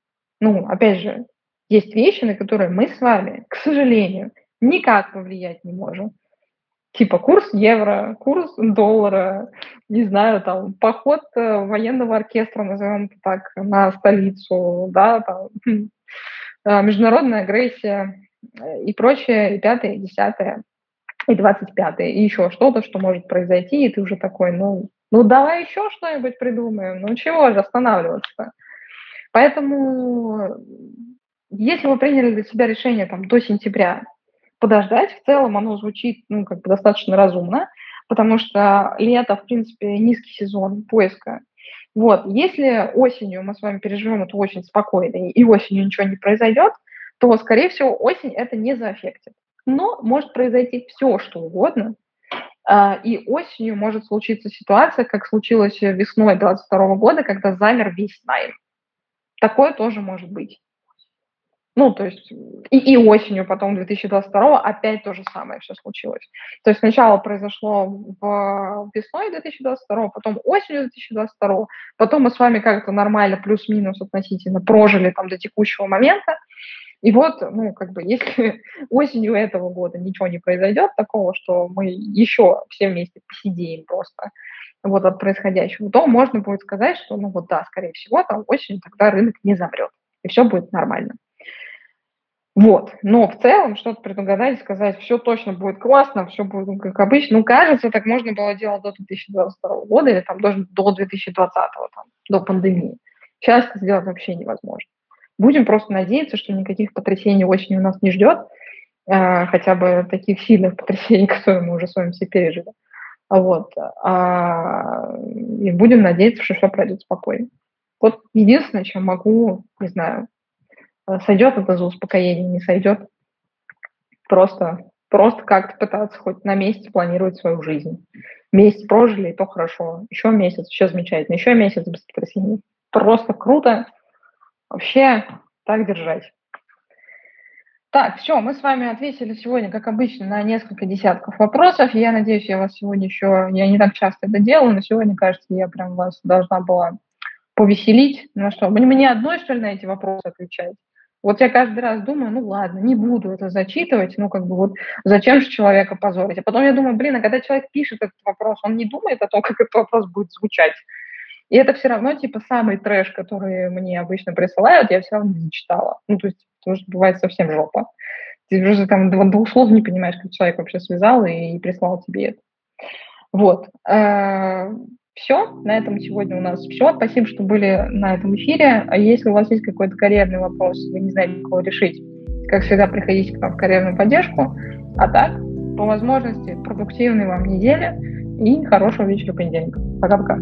Ну, опять же, есть вещи, на которые мы с вами, к сожалению, никак повлиять не можем типа курс евро, курс доллара, не знаю, там, поход э, военного оркестра, назовем это так, на столицу, да, там, [CLEARS THROAT] э, международная агрессия э, и прочее, и пятое, и десятое, и двадцать пятое, и еще что-то, что может произойти, и ты уже такой, ну, ну давай еще что-нибудь придумаем, ну чего же останавливаться-то? Поэтому, если вы приняли для себя решение там до сентября, подождать. В целом оно звучит ну, как бы достаточно разумно, потому что лето, в принципе, низкий сезон поиска. Вот, если осенью мы с вами переживем эту очень спокойно, и осенью ничего не произойдет, то, скорее всего, осень это не заэффектит. Но может произойти все, что угодно, а, и осенью может случиться ситуация, как случилось весной 2022 года, когда замер весь найм. Такое тоже может быть. Ну, то есть и, и осенью потом 2022 опять то же самое все случилось. То есть сначала произошло в весной 2022, потом осенью 2022, потом мы с вами как-то нормально плюс-минус относительно прожили там до текущего момента. И вот, ну, как бы, [LAUGHS] если осенью этого года ничего не произойдет такого, что мы еще все вместе посидеем просто вот от происходящего, то можно будет сказать, что, ну, вот да, скорее всего, там осенью тогда рынок не замрет, и все будет нормально. Вот. Но в целом что-то предугадать, сказать, все точно будет классно, все будет как обычно. Ну, кажется, так можно было делать до 2022 года или там даже до 2020, там, до пандемии. Сейчас это сделать вообще невозможно. Будем просто надеяться, что никаких потрясений осенью нас не ждет, э, хотя бы таких сильных потрясений, [LAUGHS] которые мы уже с вами все пережили. Вот. А, и будем надеяться, что все пройдет спокойно. Вот единственное, чем могу, не знаю, сойдет это за успокоение, не сойдет. Просто, просто как-то пытаться хоть на месяц планировать свою жизнь. Месяц прожили, и то хорошо. Еще месяц, еще замечательно. Еще месяц без потрясений. Просто круто. Вообще так держать. Так, все, мы с вами ответили сегодня, как обычно, на несколько десятков вопросов. Я надеюсь, я вас сегодня еще, я не так часто это делаю, но сегодня, кажется, я прям вас должна была повеселить. На что? Мне, мне одной, что ли, на эти вопросы отвечать? Вот я каждый раз думаю, ну ладно, не буду это зачитывать, ну как бы вот зачем же человека позорить? А потом я думаю, блин, а когда человек пишет этот вопрос, он не думает о том, как этот вопрос будет звучать. И это все равно типа самый трэш, который мне обычно присылают, я все равно не зачитала. Ну то есть, потому бывает совсем жопа. Ты уже там двух слов не понимаешь, как человек вообще связал и прислал тебе это. Вот. Все, на этом сегодня у нас все. Спасибо, что были на этом эфире. А если у вас есть какой-то карьерный вопрос, вы не знаете, как его решить, как всегда, приходите к нам в карьерную поддержку. А так, по возможности, продуктивной вам недели и хорошего вечера понедельника. Пока-пока.